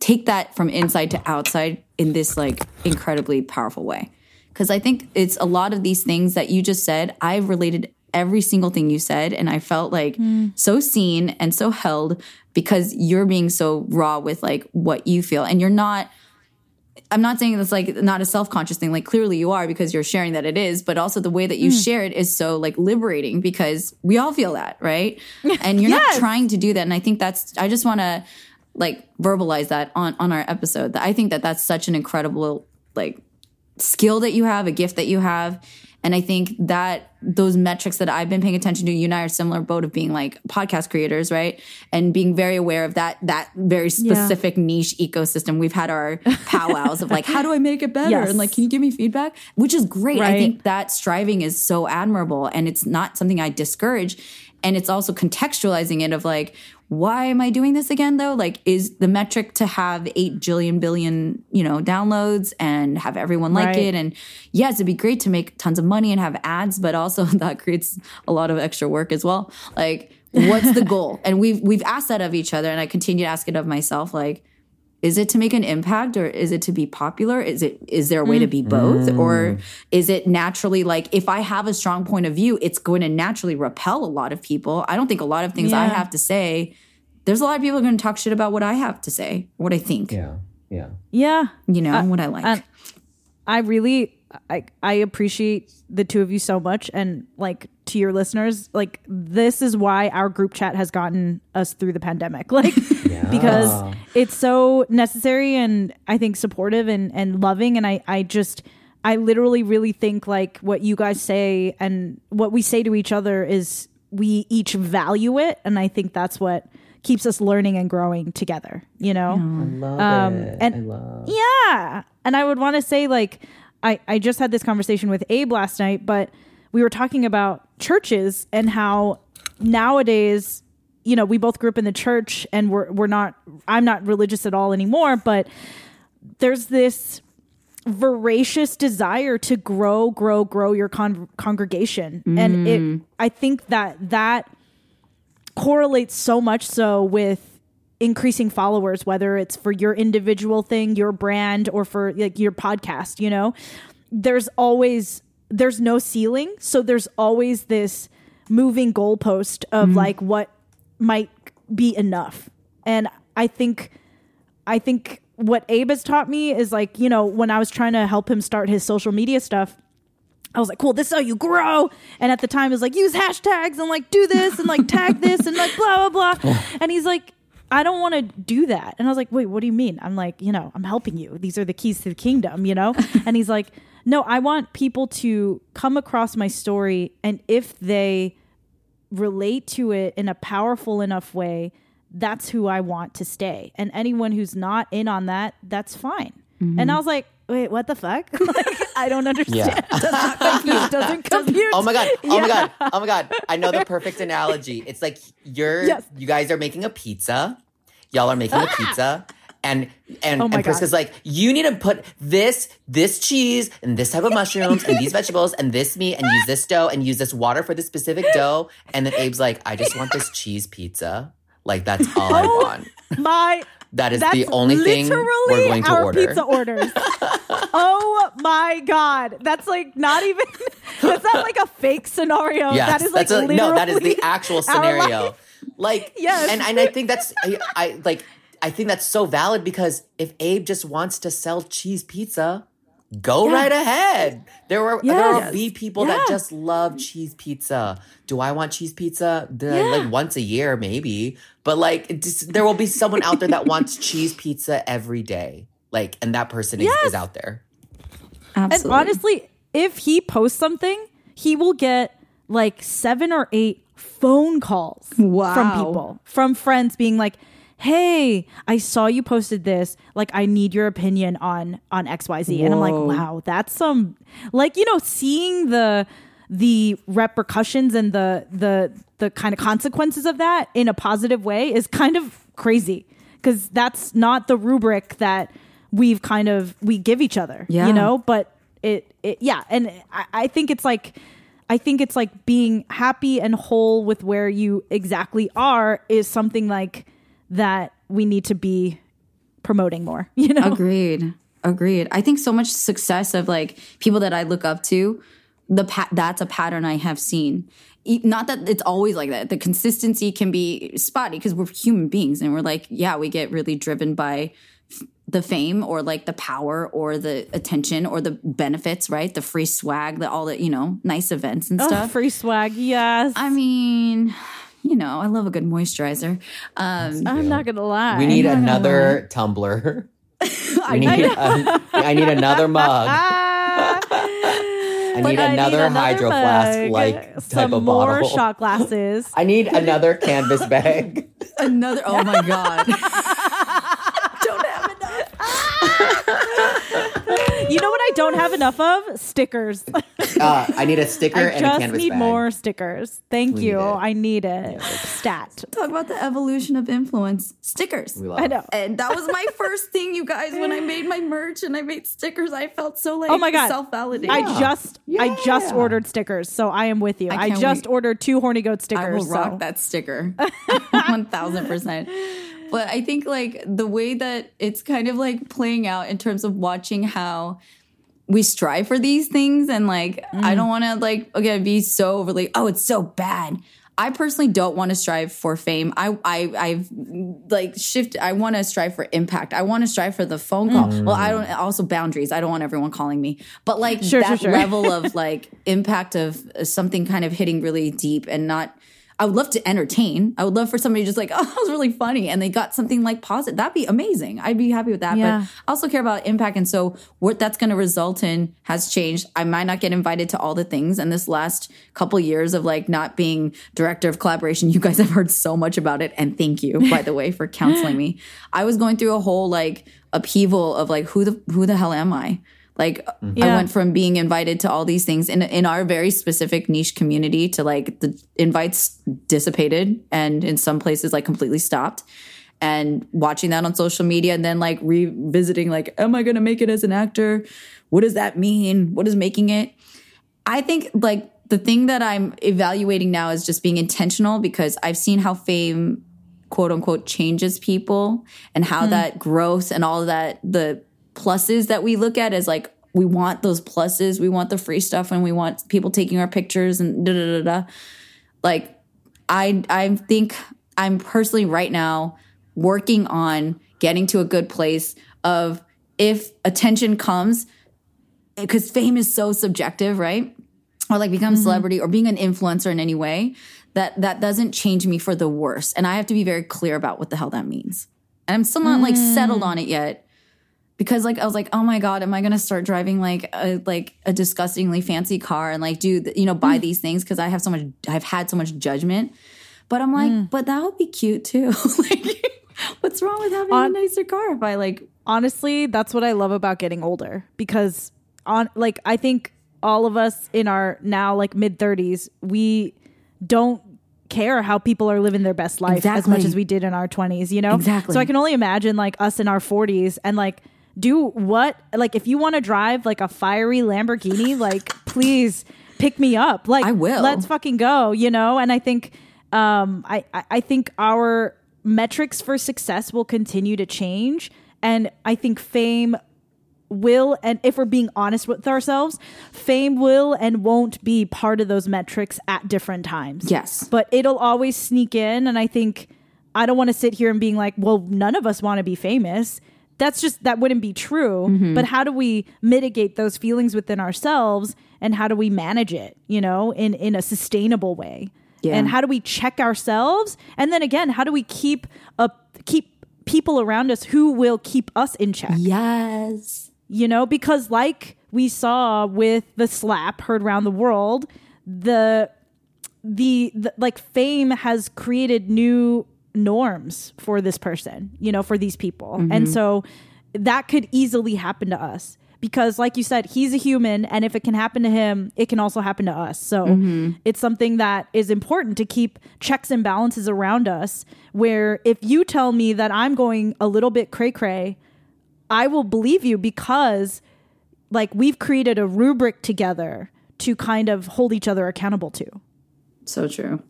take that from inside to outside in this like incredibly powerful way. Cause I think it's a lot of these things that you just said. I've related every single thing you said, and I felt like so seen and so held because you're being so raw with like what you feel. And you're not, I'm not saying it's like not a self conscious thing. Like clearly you are because you're sharing that it is, but also the way that you hmm. share it is so like liberating because we all feel that, right? [LAUGHS] And you're not trying to do that. And I think that's, I just want to like verbalize that on, on our episode I think that that's such an incredible like skill that you have, a gift that you have. And I think that those metrics that I've been paying attention to, you and I are similar boat of being like podcast creators, right? And being very aware of that that very specific niche ecosystem. We've had our powwows of like, how do I make it better? Yes. And like, can you give me feedback? Which is great. I think that striving is so admirable and it's not something I discourage. And it's also contextualizing it of like, why am I doing this again though? Like, is the metric to have eight jillion billion, you know, downloads and have everyone like Right. it? And yes, it'd be great to make tons of money and have ads, but also [LAUGHS] that creates a lot of extra work as well. Like, what's the [LAUGHS] goal? And we've we've asked that of each other, and I continue to ask it of myself. Like, is it to make an impact or is it to be popular? Is it is there a way to be mm. both? Mm. Or is it naturally like if i have a strong point of view it's going to naturally repel a lot of people. I don't think a lot of things i have to say there's a lot of people going to talk shit about what i have to say what i think. Yeah. Yeah. Yeah, you know uh, what i like. and I really I I appreciate the two of you so much and like to your listeners like this is why our group chat has gotten us through the pandemic [LAUGHS] like because it's so necessary and I think supportive and and loving and I I just I literally really think like what you guys say and what we say to each other is we each value it and I think that's what keeps us learning and growing together you know I Love Um, it. and- I love. yeah. And I would want to say, like, I, I just had this conversation with Abe last night, but we were talking about churches and how nowadays, you know, we both grew up in the church and we're, we're not, I'm not religious at all anymore, but there's this voracious desire to grow, grow, grow your con- congregation. And it, mm. I think that that correlates so much so with increasing followers whether it's for your individual thing your brand or for like your podcast you know there's always there's no ceiling so there's always this moving goalpost of mm. like what might be enough and i think i think what abe has taught me is like you know when i was trying to help him start his social media stuff I was like, cool, this is how you grow. And at the time, it was like, use hashtags and like do this and like tag this and like blah, blah, blah. [LAUGHS] and he's like, I don't want to do that. And I was like, wait, what do you mean? I'm like, you know, I'm helping you. These are the keys to the kingdom, you know? [LAUGHS] and he's like, no, I want people to come across my story. And if they relate to it in a powerful enough way, that's who I want to stay. And anyone who's not in on that, that's fine. Mm-hmm. And I was like, wait, what the fuck? [LAUGHS] like, I don't understand. [LAUGHS] Does not compute. Doesn't [LAUGHS] compute. Oh my god! Oh Yeah. my god! Oh my god! I know the perfect analogy. It's like you're Yes. you guys are making a pizza. Y'all are making a ah! pizza. And and, Oh and Priska's like, you need to put this this cheese and this type of mushrooms and these vegetables and this meat and use this dough and use this water for this specific dough. And then Abe's like, I just want this cheese pizza. Like that's all I Oh want. My That is That's the only thing we're going to our order. pizza orders. [LAUGHS] oh my god, that's like not even. [LAUGHS] That's not like a fake scenario. Yes, that is like a, no, that is the actual scenario. Like, Yes. and and I think that's I, I like I think that's so valid because if Abe just wants to sell cheese pizza, go right ahead. There were there will be people Yeah. that just love cheese pizza. Do I want cheese pizza? The- Like once a year, maybe. But like, just, there will be someone out there that wants cheese pizza every day. Like, and that person is, Yes. is out there. Absolutely. And honestly, if he posts something, he will get like seven or eight phone calls Wow. from people, from friends being like, "Hey, I saw you posted this. Like, I need your opinion on on X Y Z." And I'm like, "Wow, that's some like you know seeing the the repercussions and the the the kind of consequences of that in a positive way is kind of crazy because that's not the rubric that we've kind of we give each other Yeah. you know but it, it yeah and I, I think it's like i think it's like being happy and whole with where you exactly are is something like that we need to be promoting more [LAUGHS] you know Agreed. Agreed. I think so much success of like people that I look up to, the pa- that's a pattern I have seen. Not that it's always like that. The consistency can be spotty because we're human beings and we're like, yeah, we get really driven by the fame or like the power or the attention or the benefits, right? The free swag, the all the, you know, nice events and Oh, stuff. free swag yes I mean, you know, I love a good moisturizer. Um, i'm not gonna lie We need another tumbler. [LAUGHS] We need, a- I need another mug. [LAUGHS] I need I need another hydro flask like type some of more bottle. shot glasses [LAUGHS] I need another canvas bag. another, oh my [LAUGHS] God. you know what i don't have enough of stickers [LAUGHS] Uh, I need a sticker I and a just canvas need bag. more stickers. Thank We you. need. I need it. Stat. Talk about the evolution of influence. Stickers. We love I know. And that was my [LAUGHS] first thing, you guys. When I made my merch and I made stickers, I felt so like Oh my God. self-validated. I just I just ordered stickers, so I am with you. I, can't just wait. ordered two horny goat stickers. I stickers. will rock that sticker. [LAUGHS] One thousand percent. But I think like the way that it's kind of like playing out in terms of watching how we strive for these things and like I don't want to like again be so overly oh it's so bad. I personally don't want to strive for fame. I I I've like shift. I want to strive for impact. I want to strive for the phone call. Well, I don't also boundaries. I don't want everyone calling me, but like Sure, sure, that sure. level of [LAUGHS] like impact of uh, something kind of hitting really deep and not. I would love to entertain. I would love for somebody just like, [LAUGHS] oh, that was really funny, and they got something like positive. That'd be amazing. I'd be happy with that. Yeah. But I also care about impact, and so what that's going to result in has changed. I might not get invited to all the things, and this last couple years of like not being director of collaboration, you guys have heard so much about it, and thank you by the way for counseling me. [LAUGHS] I was going through a whole like upheaval of like who the who the hell am I? Like I Yeah. went from being invited to all these things in in our very specific niche community to like the invites dissipated and in some places like completely stopped. And watching that on social media and then like revisiting like, am I gonna make it as an actor? What does that mean? What is making it? I think like the thing that I'm evaluating now is just being intentional because I've seen how fame quote unquote changes people and how hmm. that growth and all that the pluses that we look at as like we want those pluses, we want the free stuff and we want people taking our pictures and da da da da. Like I I think I'm personally right now working on getting to a good place of if attention comes because fame is so subjective, right? Or like become a mm-hmm. celebrity or being an influencer in any way, that that doesn't change me for the worse. And I have to be very clear about what the hell that means. And I'm still not like settled mm. on it yet. Because like I was like, oh my god, am I gonna start driving like a like a disgustingly fancy car and like do you know buy mm. these things because I have so much I've had so much judgment. But I'm like, mm. but that would be cute too. [LAUGHS] like, what's wrong with having a nicer car if I like honestly that's what i love about getting older because on like i think all of us in our now like mid 30s we don't care how people are living their best life as much as we did in our 20s you know Exactly. so i can only imagine like us in our 40s and like do what like if you want to drive like a fiery lamborghini [LAUGHS] like please pick me up. Like I will. let's fucking go you know? And i think um i i think our metrics for success will continue to change. And i think fame will and if we're being honest with ourselves fame will and won't be part of those metrics at different times. Yes. but it'll always sneak in. And i think i don't want to sit here and being like well none of us want to be famous that's just that wouldn't be true Mm-hmm. but how do we mitigate those feelings within ourselves and how do we manage it you know in in a sustainable way Yeah. and how do we check ourselves and then again how do we keep up keep people around us who will keep us in check Yes. you know because like we saw with the slap heard around the world the the, the like fame has created new norms for this person you know for these people mm-hmm. and so that could easily happen to us because like you said he's a human and if it can happen to him it can also happen to us so mm-hmm. it's something that is important to keep checks and balances around us where if you tell me that i'm going a little bit cray cray I will believe you because like we've created a rubric together to kind of hold each other accountable to. So true.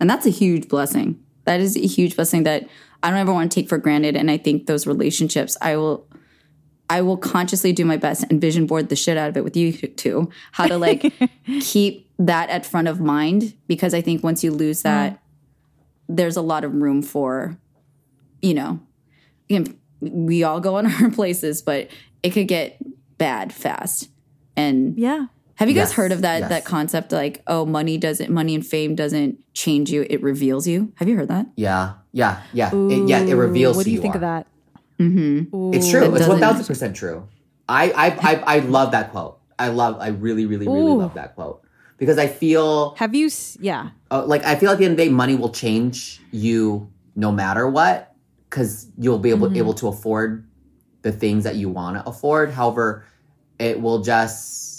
And that's a huge blessing. That is a huge blessing that I don't ever want to take for granted. And I think those relationships, I will, I will consciously do my best and vision board the shit out of it with you too. How to like [LAUGHS] keep that at front of mind because I think once you lose that, there's a lot of room for, you know, we all go in [LAUGHS] our places, but it could get bad fast. And Yeah. Have you guys heard of that yes. that concept like oh money doesn't money and fame doesn't change you it reveals you? Have you heard that? Yeah, yeah, yeah. It, yeah, it reveals. What do who you think are. of that? It's true. It's one thousand percent true. I, I I I love that quote. I love. I really, really, really Ooh. love that quote because I feel Have you yeah. uh, like I feel at the end of the day, money will change you no matter what because you'll be able able to afford the things that you want to afford. However, it will just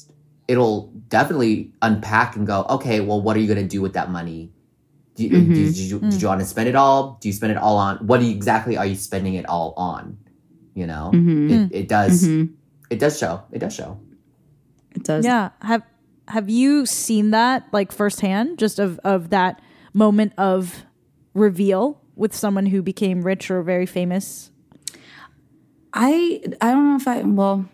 it'll definitely unpack and go. Okay, well, what are you going to do with that money? Do you, Mhm. did, you, did you want to spend it all? Do you spend it all on what exactly are you spending it all on? You know, Mhm. it, it does. Mhm. It does show. It does show. It does. Yeah. Have have you seen that like firsthand just of of that moment of reveal with someone who became rich or very famous? I I don't know if I well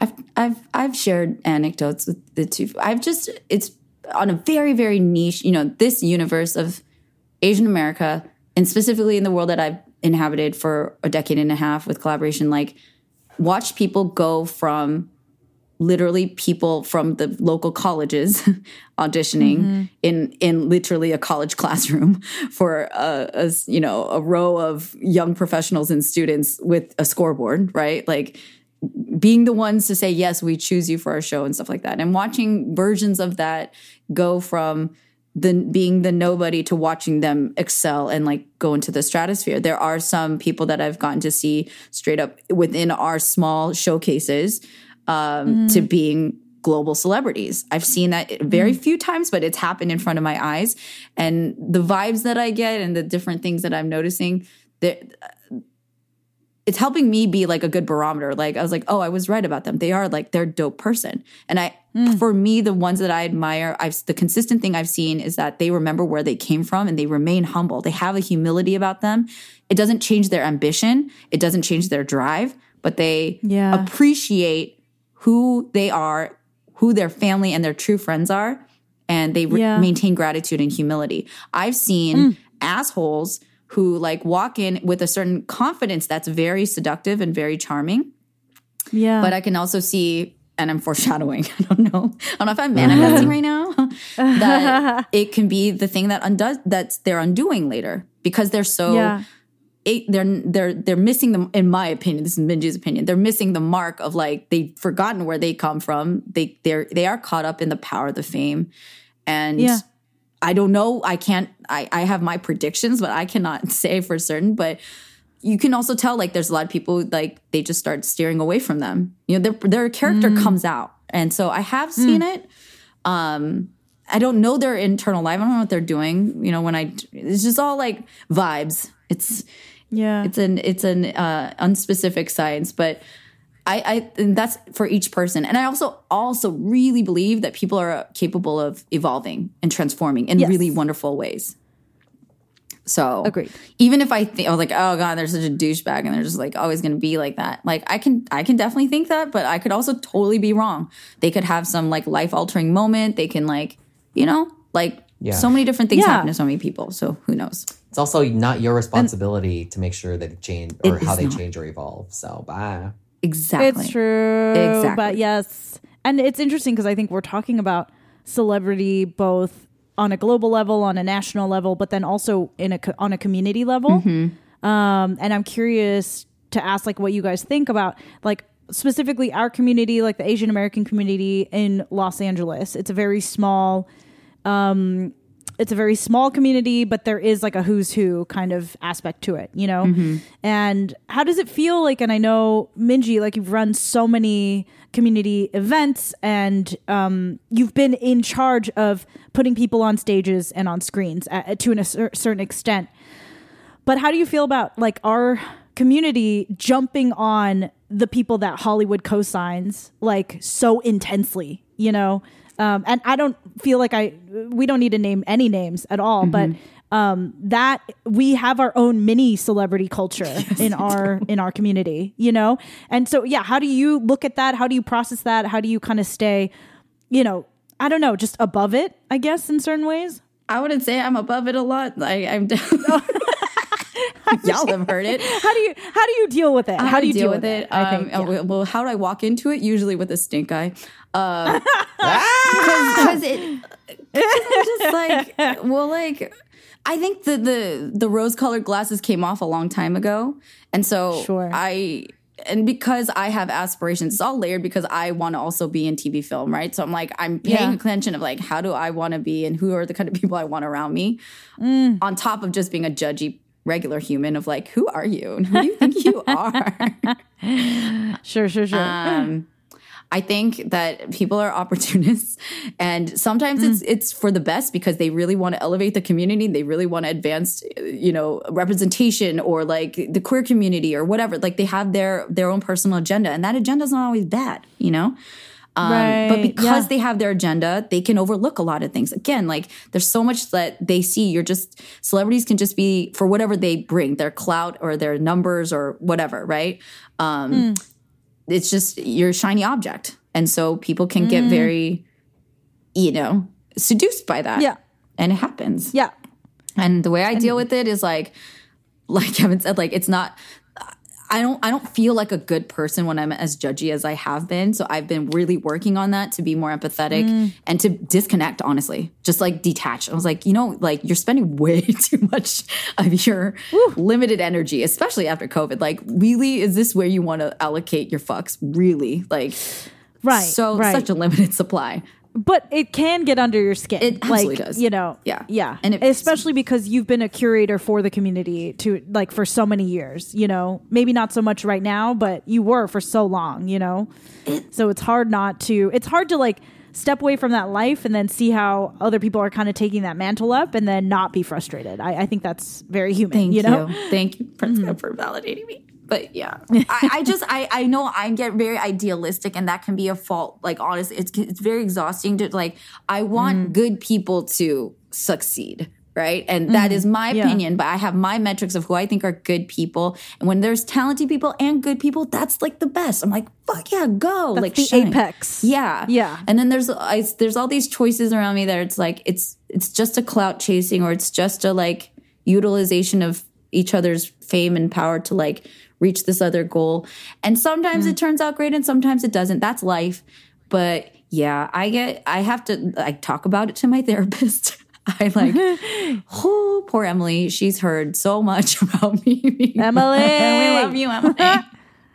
I've I've I've shared anecdotes with the two. I've just it's on a very very niche, you know, this universe of Asian America and specifically in the world that I've inhabited for a decade and a half with collaboration like watched people go from literally people from the local colleges [LAUGHS] auditioning mm-hmm. in in literally a college [LAUGHS] classroom for a you know a row of young professionals and students with a scoreboard right like being the ones to say yes we choose you for our show and stuff like that and watching versions of that go from the being the nobody to watching them excel and like go into the stratosphere there are some people that i've gotten to see straight up within our small showcases um, to being global celebrities. I've seen that very few times, but it's happened in front of my eyes. And the vibes that I get and the different things that I'm noticing, that it's helping me be like a good barometer. Like I was like, oh, I was right about them. They are like they're a dope person. And I hmm. for me, the ones that I admire, I've the consistent thing I've seen is that they remember where they came from and they remain humble. They have a humility about them. It doesn't change their ambition. It doesn't change their drive, but they Yeah. appreciate who they are, who their family and their true friends are, and they re- Yeah. maintain gratitude and humility. I've seen hmm. assholes who like walk in with a certain confidence that's very seductive and very charming Yeah. but I can also see, and I'm foreshadowing. [LAUGHS] I don't know. I don't know if I'm manifesting right now. [LAUGHS] that [LAUGHS] it can be the thing that undoes that they're undoing later because they're so. yeah. It, they're they're they're missing them. In my opinion, this is Minji's opinion. They're missing the mark of like they've forgotten where they come from. They they're they are caught up in the power of the fame, and Yeah. I don't know. I can't. I I have my predictions, but I cannot [LAUGHS] say for certain. But you can also tell like there's a lot of people like they just start steering away from them. You know, their their character comes out, and so I have seen it. Um, I don't know their internal life. I don't know what they're doing. You know, when I it's just all like vibes. It's Yeah. it's an it's an uh, unspecific science, but I, I and that's for each person. And I also also really believe that people are capable of evolving and transforming in Yes. really wonderful ways. So Agreed. Even if I think I was like, oh god, they're such a douchebag, and they're just like always going to be like that. Like I can I can definitely think that, but I could also totally be wrong. They could have some like life altering moment. They can like you know like Yeah. so many different things Yeah. happen to so many people. So who knows? It's also not your responsibility to make sure that they change or how they not. change or evolve. So bye. Exactly. It's true. Exactly. But yes. And it's interesting because I think we're talking about celebrity both on a global level, on a national level, but then also in a on a community level. Mm-hmm. Um, and I'm curious to ask like what you guys think about like specifically our community, like the Asian American community in Los Angeles. It's a very small it's a very small community, but there is like a who's who kind of aspect to it, you know? And how does it feel like? And I know, Minji, like you've run so many community events and um, you've been in charge of putting people on stages and on screens at, to an, a certain extent. But how do you feel about like our community jumping on the people that Hollywood co-signs like so intensely, you know? Um, and I don't feel like I we don't need to name any names at all, but um, that we have our own mini celebrity culture [LAUGHS] in our in our community, you know? And so yeah, how do you look at that? How do you process that? How do you kind of stay, you know, I don't know, just above it, I guess, in certain ways? I wouldn't say I'm above it a lot. I, I'm. [LAUGHS] [LAUGHS] [LAUGHS] Y'all have heard it. How do you how do you deal with it? How, do you deal, with it? I think. Um, yeah. uh, Well, how do I walk into it? Usually with a stink eye. Uh, [LAUGHS] because it, cause I'm just like, [LAUGHS] well, like, I think the the the rose colored glasses came off a long time ago, and so Sure. I. And because I have aspirations, it's all layered because I want to also be in TV film, right? So I'm like, I'm paying Yeah. attention of like, how do I want to be and who are the kind of people I want around me? Mm. On top of just being a judgy regular human of like, who are you and [LAUGHS] who do you think you are? [LAUGHS] Sure, sure, sure. um, I think that people are opportunists, and sometimes it's it's for the best because they really want to elevate the community. They really want to advance, you know, representation or like the queer community or whatever. Like they have their their own personal agenda, and that agenda is not always bad, you know. Um, but because yeah. they have their agenda, they can overlook a lot of things. Again, like there's so much that they see. You're just celebrities can just be for whatever they bring, their clout or their numbers or whatever, right? Um, Hmm. It's just you're shiny object, and so people can Hmm. get very, you know, seduced by that. Yeah. and it happens. yeah. And the way I deal with it is like, like [LAUGHS] Kevin said, like it's not. I don't. I don't feel like a good person when I'm as judgy as I have been. So I've been really working on that to be more empathetic Mm. and to disconnect. Honestly, just like detach. I was like, you know, like you're spending [LAUGHS] way too much of your limited energy, especially after COVID. Like, really, is this where you want to allocate your fucks? Really, like, Right. So right. such a limited supply. But it can get under your skin. It absolutely like, does. You know. Yeah. Yeah. And it- especially because you've been a curator for the community to like for so many years. You know, maybe not so much right now, but you were for so long. You know, so it's hard not to. It's hard to like step away from that life and then see how other people are kind of taking that mantle up and then not be frustrated. I, I think that's very human. Thank you. you know. Thank you, Princess, mm-hmm. for validating me. But yeah, [LAUGHS] I, I just I I know I get very idealistic, and that can be a fault. Like honestly, it's it's very exhausting to like. I want mm. good people to succeed. Right. And mm. that is my Yeah. opinion, but I have my metrics of who I think are good people. And when there's talented people and good people, that's like the best. I'm like, fuck yeah, go. That's like the shine. apex. Yeah. Yeah. And then there's I, there's all these choices around me that it's like it's it's just a clout chasing or it's just a like utilization of each other's fame and power to like reach this other goal. And sometimes it turns out great and sometimes it doesn't. That's life. But yeah, I get I have to I talk about it to my [LAUGHS] therapist. I like [LAUGHS] oh poor Emily. She's heard so much [LAUGHS] about me. Emily. we love you, Emily.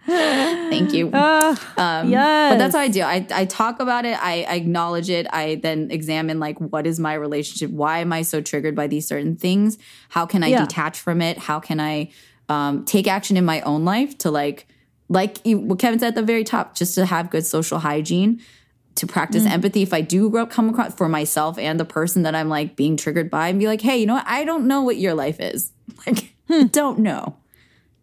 Thank you. Um, yes. But that's how I do. I, I talk about it. I, I acknowledge it. I then examine like what is my relationship? Why am I so triggered by these certain things? How can I Yeah. detach from it? How can I um, take action in my own life to like like you, what Kevin said at the very top, just to have good social hygiene, to practice empathy. If I do grow, come across for myself and the person that I'm like being triggered by, and be like, hey, you know what? I don't know what your life is. [LAUGHS] Like, don't know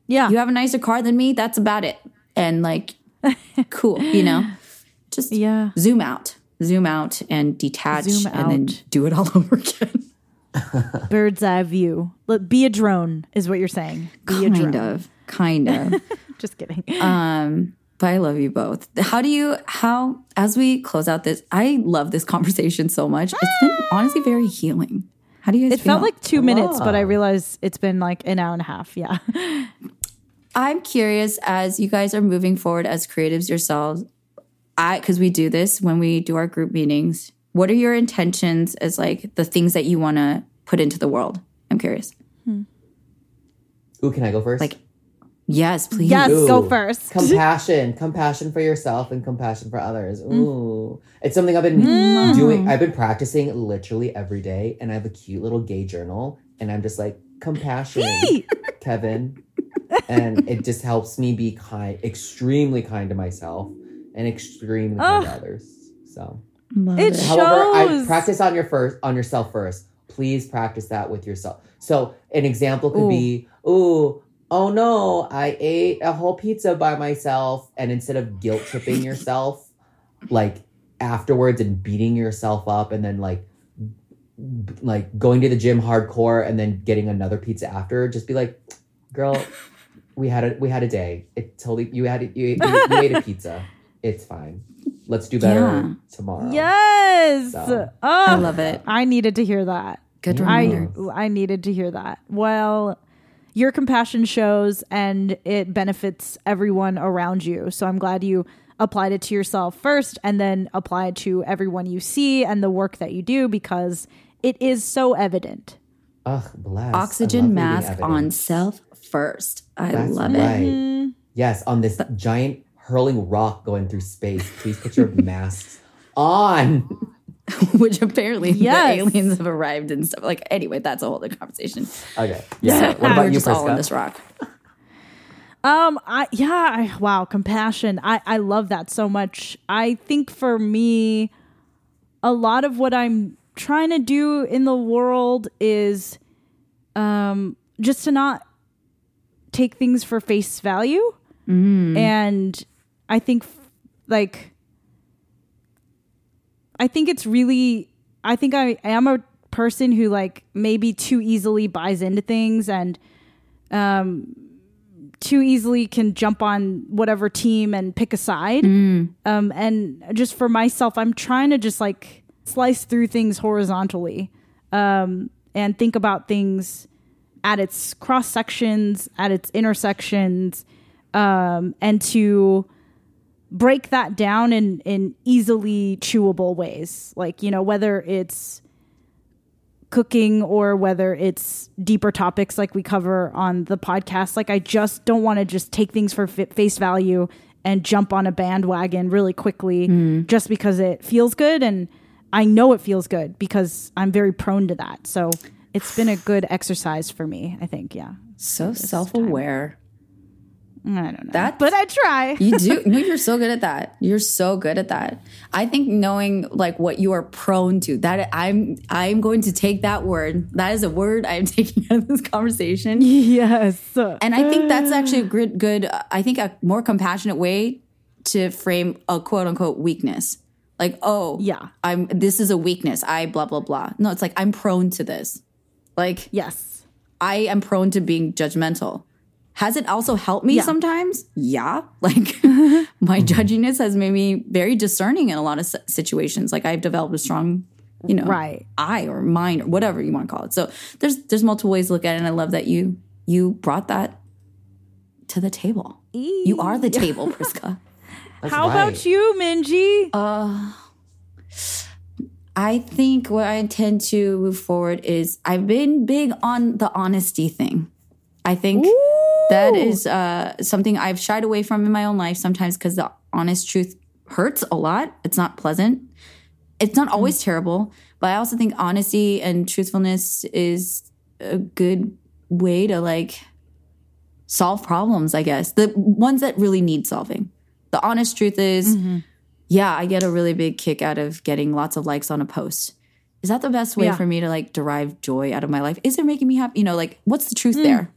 yeah. you have a nicer car than me that's about it and like [LAUGHS] cool you know just Yeah. zoom out zoom out and detach and then do it all [LAUGHS] over again [LAUGHS] Bird's eye view. Look, be a drone is what you're saying. Be a kind drone. of kind of [LAUGHS] Just kidding. um but i love you both how do you how as we close out this i love this conversation so much it's been honestly very healing how do you guys it felt like two minutes, but I realized it's been like an hour and a half. Yeah. [LAUGHS] I'm curious as you guys are moving forward as creatives yourselves. I because we do this when we do our group meetings. What are your intentions as like the things that you want to put into the world? I'm curious. Hmm. Ooh, can I go first? Like, yes, please. Yes, Ooh. go first. compassion compassion for yourself and compassion for others ooh it's something i've been doing i've been practicing literally every day and i have a cute little gay journal and i'm just like compassion [LAUGHS] kevin and it just helps me be kind extremely kind to myself and extremely kind to others so Love It it. However, I practice on your first on yourself first. Please practice that with yourself. So an example could be, ooh, oh no, I ate a whole pizza by myself, and instead of guilt tripping [LAUGHS] yourself, like afterwards and beating yourself up, and then like b- like going to the gym hardcore and then getting another pizza after, just be like, girl, [LAUGHS] we had a we had a day. It totally you had you, you, you ate a pizza. It's fine. [LAUGHS] Let's do better Yeah. tomorrow. Yes. So. Oh, I love it. I needed to hear that. Good I reminder. I needed to hear that. Well, your compassion shows and it benefits everyone around you. So I'm glad you applied it to yourself first and then apply it to everyone you see and the work that you do because it is so evident. Ugh, bless. Oxygen mask on self first. I That's love it. right. Mm-hmm. Yes, on this giant hurling rock going through space. Please put your [LAUGHS] masks on. [LAUGHS] Which apparently Yes. the aliens have arrived and stuff. Like anyway, that's a whole other conversation. Okay. Yeah. What about We're you, just all on this rock. Um, I yeah, I, wow, compassion. I I love that so much. I think for me, a lot of what I'm trying to do in the world is, um, just to not take things for face value, and I think f- like, I think it's really, I think I am a person who like maybe too easily buys into things and too easily can jump on whatever team and pick a side. Um, and just for myself, I'm trying to just like slice through things horizontally um, and think about things at its cross sections, at its intersections, um, and to break that down in in easily chewable ways. Like you know whether it's cooking or whether it's deeper topics like we cover on the podcast. Like, I just don't want to just take things for fa- face value and jump on a bandwagon really quickly mm-hmm. just because it feels good. And I know it feels good because I'm very prone to that. So it's been a good exercise for me, I think. Yeah. So self aware. I don't know. That- but I try. You do. [LAUGHS] No, you're so good at that. You're so good at that. I think knowing like what you are prone to. That I'm I'm going to take that word. That is a word I am [LAUGHS] taking out of this conversation. yes. And I think that's actually a good good I think a more compassionate way to frame a quote unquote weakness. Like, oh, Yeah. I'm this is a weakness. I blah blah blah. No, it's like I'm prone to this. Like yes. I am prone to being judgmental. Has it also helped me Yeah. sometimes? Yeah. [LAUGHS] Like [LAUGHS] my judginess has made me very discerning in a lot of situations. Like I've developed a strong, you know, Right. eye or mind or whatever you want to call it. So there's there's multiple ways to look at it, and I love that you you brought that to the table. You are the [LAUGHS] table, Priska. That's How right. about you, Minji? Uh I think what I intend to move forward is I've been big on the honesty thing. I think that is uh, something I've shied away from in my own life sometimes because the honest truth hurts a lot. It's not pleasant. It's not hmm. always terrible, but I also think honesty and truthfulness is a good way to like solve problems, I guess. The ones that really need solving. The honest truth is mm-hmm. yeah, I get a really big kick out of getting lots of likes on a post. Is that the best way Yeah. for me to like derive joy out of my life? Is it making me happy? You know, like what's the truth hmm. there?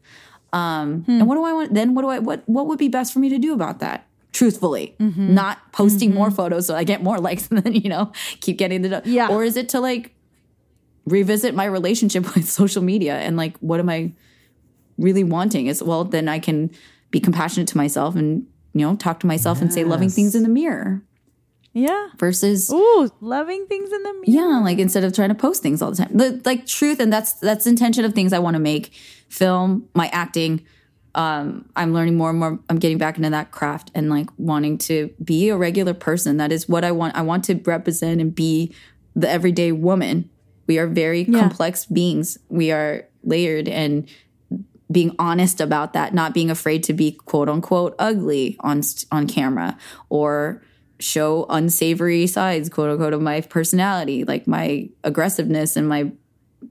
Um, and hmm. what do I want? Then what do I what what would be best for me to do about that? Truthfully, mm-hmm. not posting more mm-hmm. photos so I get more [LAUGHS] likes and then you know keep getting the Yeah. Or is it to like revisit my relationship [LAUGHS] with social media and like what am I really wanting? Is well then I can be compassionate to myself and you know talk to myself and say loving things in the mirror Yeah. versus Ooh, loving things in the mirror. yeah like instead of trying to post things all the time the like truth and that's that's intention of things i want to make film my acting um i'm learning more and more i'm getting back into that craft and like wanting to be a regular person. That is what i want. I want to represent and be the everyday woman. We are very complex beings. We are layered and being honest about that, not being afraid to be quote unquote ugly on on camera or show unsavory sides, quote unquote, of my personality, like my aggressiveness and my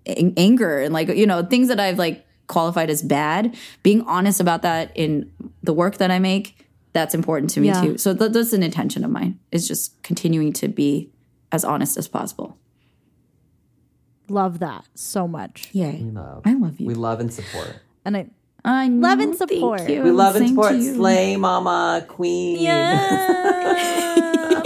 anger and like you know things that I've like qualified as bad. Being honest about that in the work that I make, that's important to me Yeah. too. So th- that's an intention of mine. Is just continuing to be as honest as possible. Love that so much. Yay! love. I love you. We love and support. And I I know, Love and thank support. you. We love and Same support. you. Slay, mama, queen. [LAUGHS]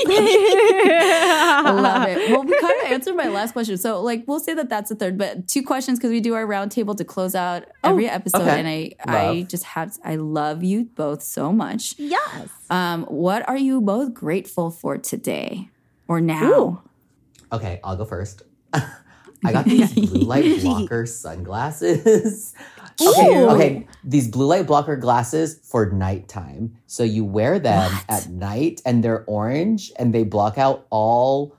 I love it. Well, we kind of [LAUGHS] answered my last question. So, like, we'll say that that's the third, but two questions because we do our roundtable to close out every episode. okay. And I, I just have, I love you both so much. yes. Um, what are you both grateful for today or now? Okay, I'll go first. [LAUGHS] I got these blue light blocker sunglasses. Okay, okay, these blue light blocker glasses for nighttime. So you wear them at night and they're orange and they block out all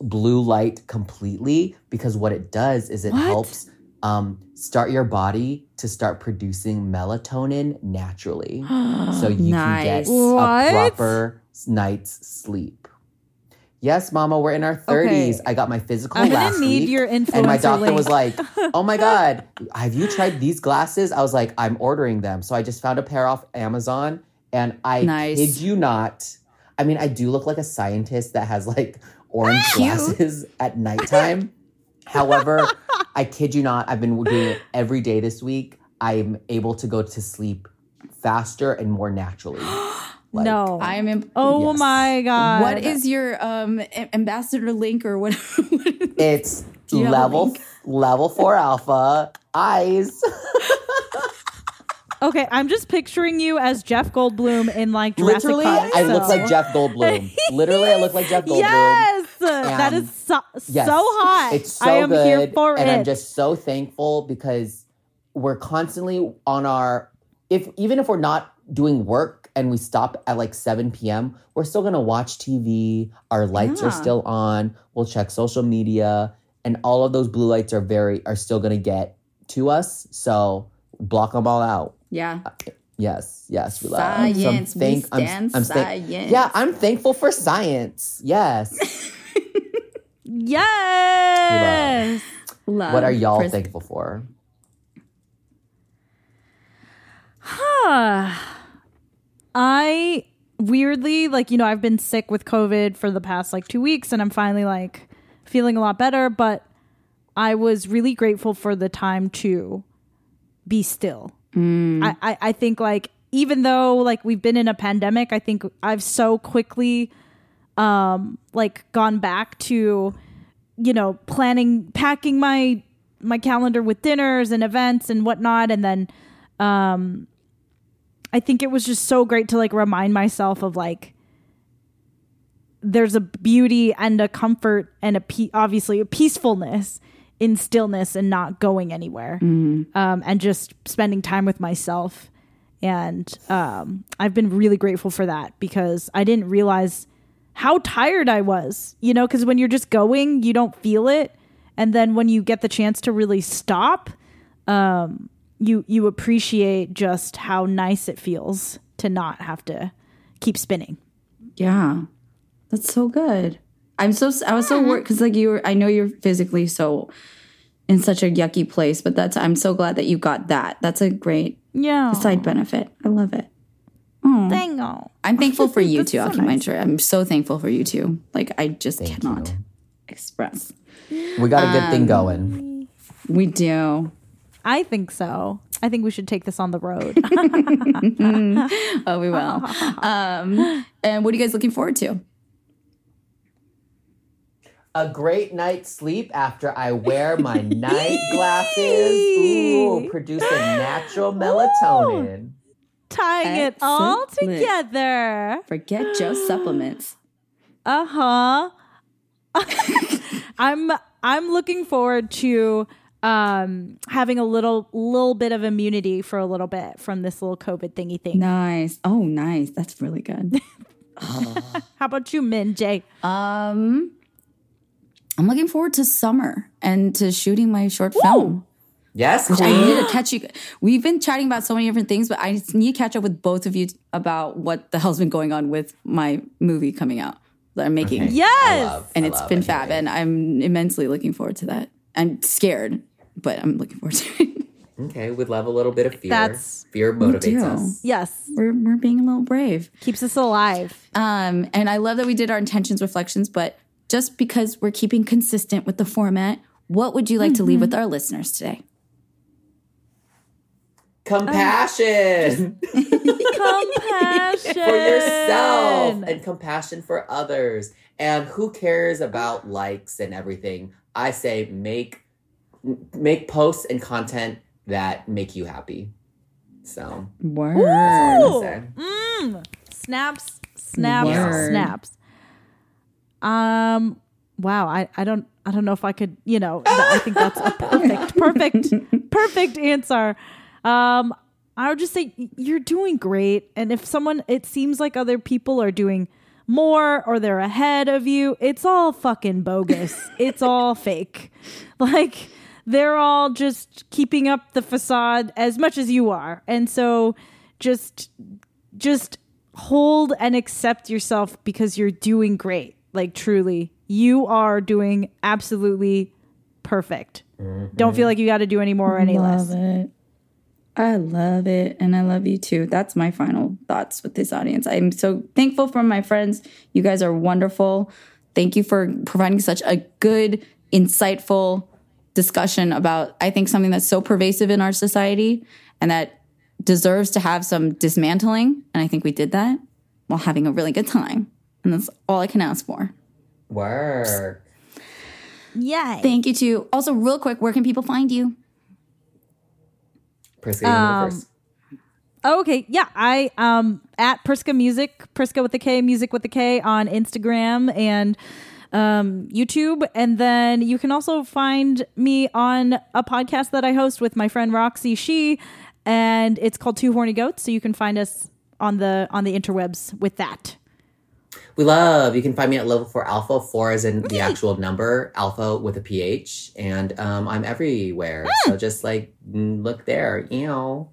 blue light completely because what it does is it helps um, start your body to start producing melatonin naturally. so you can get [GASPS] What? a proper night's sleep. Yes, Mama, we're in our 30s. Okay. I got my physical I'm gonna last need week, your and my doctor link. was like, "Oh my [LAUGHS] god, have you tried these glasses?" I was like, "I'm ordering them." So I just found a pair off Amazon, and I Nice. kid you not. I mean, I do look like a scientist that has like orange glasses [LAUGHS] at nighttime. However, [LAUGHS] I kid you not, I've been doing it every day this week. I'm able to go to sleep faster and more naturally. [GASPS] [GASPS] Like, no. I am. In, oh Yes. my god. what is your um a- ambassador link or whatever? [LAUGHS] It's you have a level level four alpha eyes. [LAUGHS] Okay, I'm just picturing you as Jeff Goldblum in like Jurassic Literally, Park. I look so- like Jeff Goldblum. [LAUGHS] Literally, I look like Jeff Goldblum. Yes, that And- is so, Yes. so hot. It's so I am good, here for and it. I'm just so thankful because we're constantly on our. If even if we're not doing work and we stop at like 7 p.m., we're still gonna watch TV. Our lights are still on. We'll check social media, and all of those blue lights are very are still gonna get to us. So block them all out. yeah. Uh, yes, yes, we love. So I'm Science. We thank- I'm- I'm thank- science. Yeah, I'm thankful for science. Yes. [LAUGHS] yes. Love. what are y'all Pris- thankful for? Weirdly, like, you know, I've been sick with COVID for the past like two weeks and I'm finally like feeling a lot better, but I was really grateful for the time to be still. I, I, I think like even though like we've been in a pandemic, I think I've so quickly um like gone back to you know planning packing my my calendar with dinners and events and whatnot and then um i think it was just so great to like remind myself of like there's a beauty and a comfort and a pe- obviously a peacefulness in stillness and not going anywhere. Um, and just spending time with myself. And um, i've been really grateful for that because i didn't realize how tired i was you know because when you're just going you don't feel it. And then when you get the chance to really stop um, you you appreciate just how nice it feels to not have to keep spinning Yeah, that's so good. I'm so I was so worried because like you were. I know you're physically so in such a yucky place, but that's I'm so glad that you got that. That's a great yeah side benefit. I love it. Oh. Dang oh. I'm thankful for [LAUGHS] you That's too. so I'll keep my nice. shirt. I'm so thankful for you too. Like I just Thank cannot you. express. We got a good thing um, going. We do. I think so. I think we should take this on the road. [LAUGHS] [LAUGHS] Oh, we will. um, and what are you guys looking forward to? A great night's sleep after I wear my [LAUGHS] night glasses. Ooh, producing natural melatonin. Tying it all together. Forget Joe's supplements. Uh huh. I'm I'm looking forward to um having a little little bit of immunity for a little bit from this little COVID thingy thing. Nice. Oh, nice. That's really good. [LAUGHS] How about you, Min Jay? Um, I'm looking forward to summer and to shooting my short film. Yes, Which I need to catch you. We've been chatting about so many different things, but I just need to catch up with both of you about what the hell's been going on with my movie coming out that I'm making. Okay. Yes. Love- and I it's love been it. fab, and I'm immensely looking forward to that. I'm scared, but I'm looking forward to it. Okay, we love a little bit of fear. That's- fear motivates do. us. Yes. We're we're being a little brave. Keeps us alive. Um, and I love that we did our intentions reflections, but just because we're keeping consistent with the format, what would you like to leave with our listeners today? Compassion [LAUGHS] Compassion for yourself and compassion for others. And who cares about likes and everything? I say make make posts and content that make you happy. So Word. that's all I'm gonna say. Mm. Snaps, snaps, Word. snaps. Um. Wow. I, I don't I don't know if I could. You know. I think that's a perfect, [LAUGHS] perfect, perfect answer. Um. I would just say you're doing great, and if someone, it seems like other people are doing more or they're ahead of you, it's all fucking bogus. it's all fake. [LAUGHS] Like they're all just keeping up the facade as much as you are, and so just just hold and accept yourself because you're doing great. Like truly, you are doing absolutely perfect. Mm-hmm. Don't feel like you got to do any more or any love less. it. I love it. And I love you too. That's my final thoughts with this audience. I'm so thankful for my friends. You guys are wonderful. Thank you for providing such a good, insightful discussion about, I think, something that's so pervasive in our society and that deserves to have some dismantling. And I think we did that while having a really good time. And that's all I can ask for. Work. Yay. Thank you too. Also, real quick, where can people find you? Priska, you first. Oh, okay. Yeah. I um at Priska Music, Priska with the K, Music with the K on Instagram and um YouTube. And then you can also find me on a podcast that I host with my friend Roxy She, and it's called Two Horny Goats. So you can find us on the on the interwebs with that. We love. You can find me at level four alpha. Four is in the actual number, alpha with a ph, and um, I'm everywhere. Hmm. So just like look there. You know,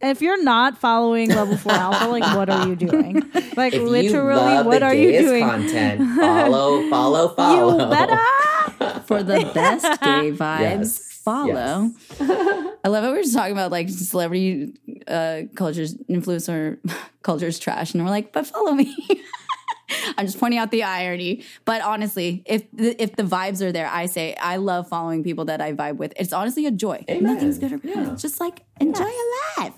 if you're not following level four alpha, like what are you doing? [LAUGHS] Like if literally, you love what the are you doing? content, follow, [LAUGHS] follow, follow. You better. [LAUGHS] for the best gay vibes. Yes. Follow. I love how we were just talking about like celebrity uh, culture's influencer culture's trash, and we're like, but follow me. I'm just pointing out the irony. But honestly, if the, if the vibes are there, I say I love following people that I vibe with. It's honestly a joy. Nothing's good or bad. It's Just like enjoy your life.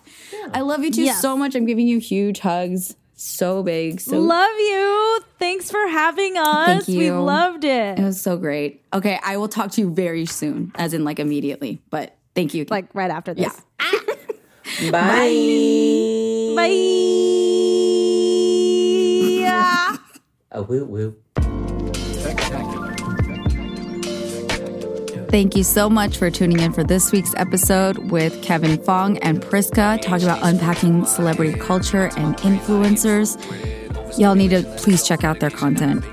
I love you two Yes. so much. I'm giving you huge hugs. So big. So Love you. Thanks for having us. Thank We loved it. It was so great. Okay, I will talk to you very soon, as in like immediately. But thank you. like right after this. Yeah. [LAUGHS] Bye. Bye. [LAUGHS] A woo woo. Thank you so much for tuning in for this week's episode with Kevin Fong and Priska talking about unpacking celebrity culture and influencers. Y'all need to please check out their content.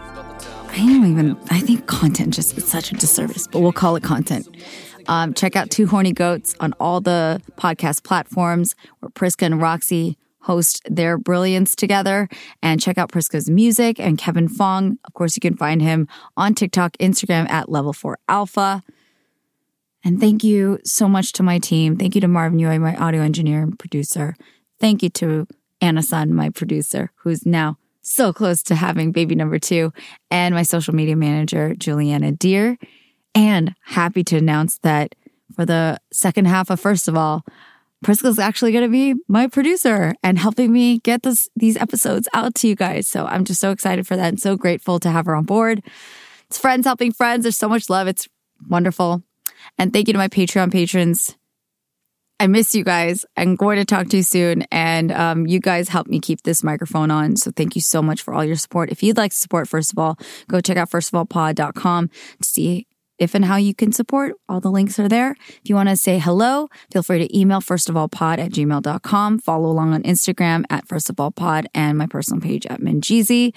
I don't even, I think content just is such a disservice, but we'll call it content. Um, check out Two Horny Goats on all the podcast platforms where Priska and Roxy host their brilliance together. And check out Priska's music and Kevin Fong. Of course, you can find him on TikTok, Instagram at Level 4 Alpha. And thank you so much to my team. Thank you to Marvin Yui, my audio engineer and producer. Thank you to Anna Sun, my producer, who's now so close to having baby number two, and my social media manager, Juliana Deer. And happy to announce that for the second half of First of All, Priska's actually going to be my producer and helping me get this, these episodes out to you guys. So I'm just so excited for that and so grateful to have her on board. It's friends helping friends. There's so much love. It's wonderful. And thank you to my Patreon patrons. I miss you guys. I'm going to talk to you soon. And um, you guys help me keep this microphone on. So thank you so much for all your support. If you'd like to support, first of all, go check out firstofallpod.com to see if and how you can support. All the links are there. If you want to say hello, feel free to email firstofallpod at gmail.com. Follow along on Instagram at firstofallpod and my personal page at Minjeezy.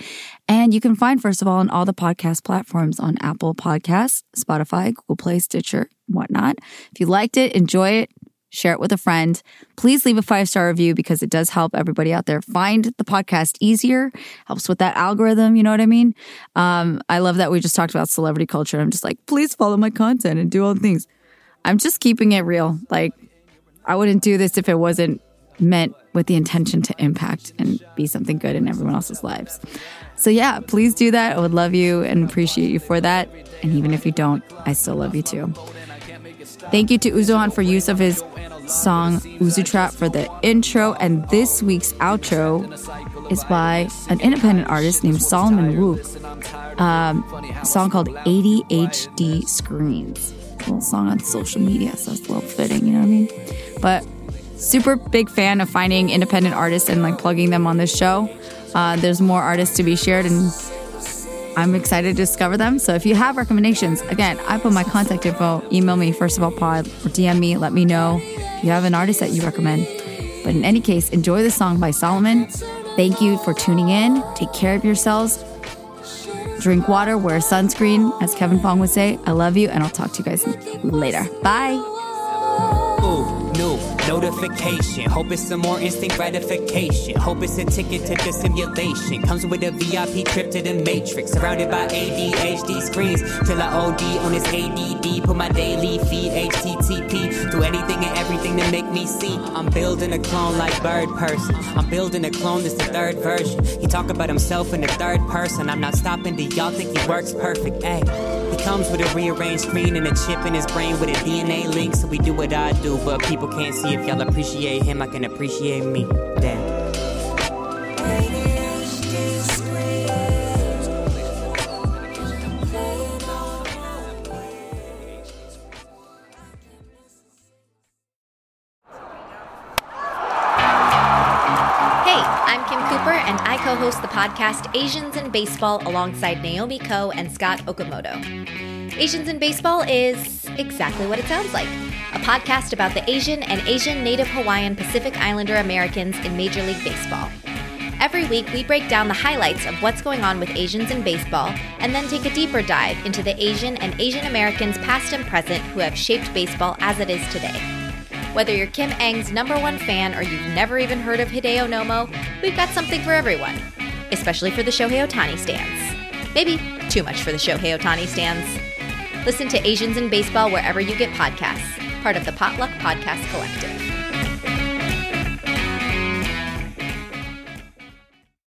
And you can find First of All on all the podcast platforms on Apple Podcasts, Spotify, Google Play, Stitcher, whatnot. If you liked it, enjoy it, share it with a friend. Please leave a five star review because it does help everybody out there find the podcast easier, helps with that algorithm. You know what I mean? Um, I love that we just talked about celebrity culture. I'm just like, please follow my content and do all the things. I'm just keeping it real. Like, I wouldn't do this if it wasn't meant with the intention to impact and be something good in everyone else's lives. So, yeah, please do that. I would love you and appreciate you for that. And even if you don't, I still love you too. Thank you to Uzuhan for use of his song Uzu Trap for the intro. And this week's outro is by an independent artist named Solomon Wook. Um, song called ADHD Screens. Little song on social media, so it's a little fitting, you know what I mean? But super big fan of finding independent artists and like plugging them on this show. Uh, there's more artists to be shared and I'm excited to discover them. So if you have recommendations, again, I put my contact info. Email me first of all pod or DM me. Let me know if you have an artist that you recommend. But in any case, enjoy the song by Solomon. Thank you for tuning in. Take care of yourselves. Drink water, wear sunscreen, as Kevin Fong would say. I love you, and I'll talk to you guys later. Bye. Notification. Hope it's some more instant gratification. Hope it's a ticket to the simulation. Comes with a VIP trip to the matrix. Surrounded by ADHD screens. Till I OD on this ADD. Put my daily feed HTTP. Do anything and everything to make me see. I'm building a clone like Bird Person. I'm building a clone that's the third version. He talk about himself in the third person. I'm not stopping. Do y'all think he works perfect? Hey. He comes with a rearranged screen and a chip in his brain with a DNA link. So we do what I do, but people can't see. If y'all appreciate him, I can appreciate me. Damn. Hey, I'm Kim Cooper, and I co host the podcast Asians in Baseball alongside Naomi Ko and Scott Okamoto. Asians in Baseball is exactly what it sounds like a podcast about the Asian and Asian Native Hawaiian Pacific Islander Americans in Major League Baseball. Every week, we break down the highlights of what's going on with Asians in baseball and then take a deeper dive into the Asian and Asian Americans past and present who have shaped baseball as it is today. Whether you're Kim Ng's number one fan or you've never even heard of Hideo Nomo, we've got something for everyone, especially for the Shohei Ohtani stands. Maybe too much for the Shohei Ohtani stands. Listen to Asians in Baseball wherever you get podcasts, part of the Potluck Podcast Collective.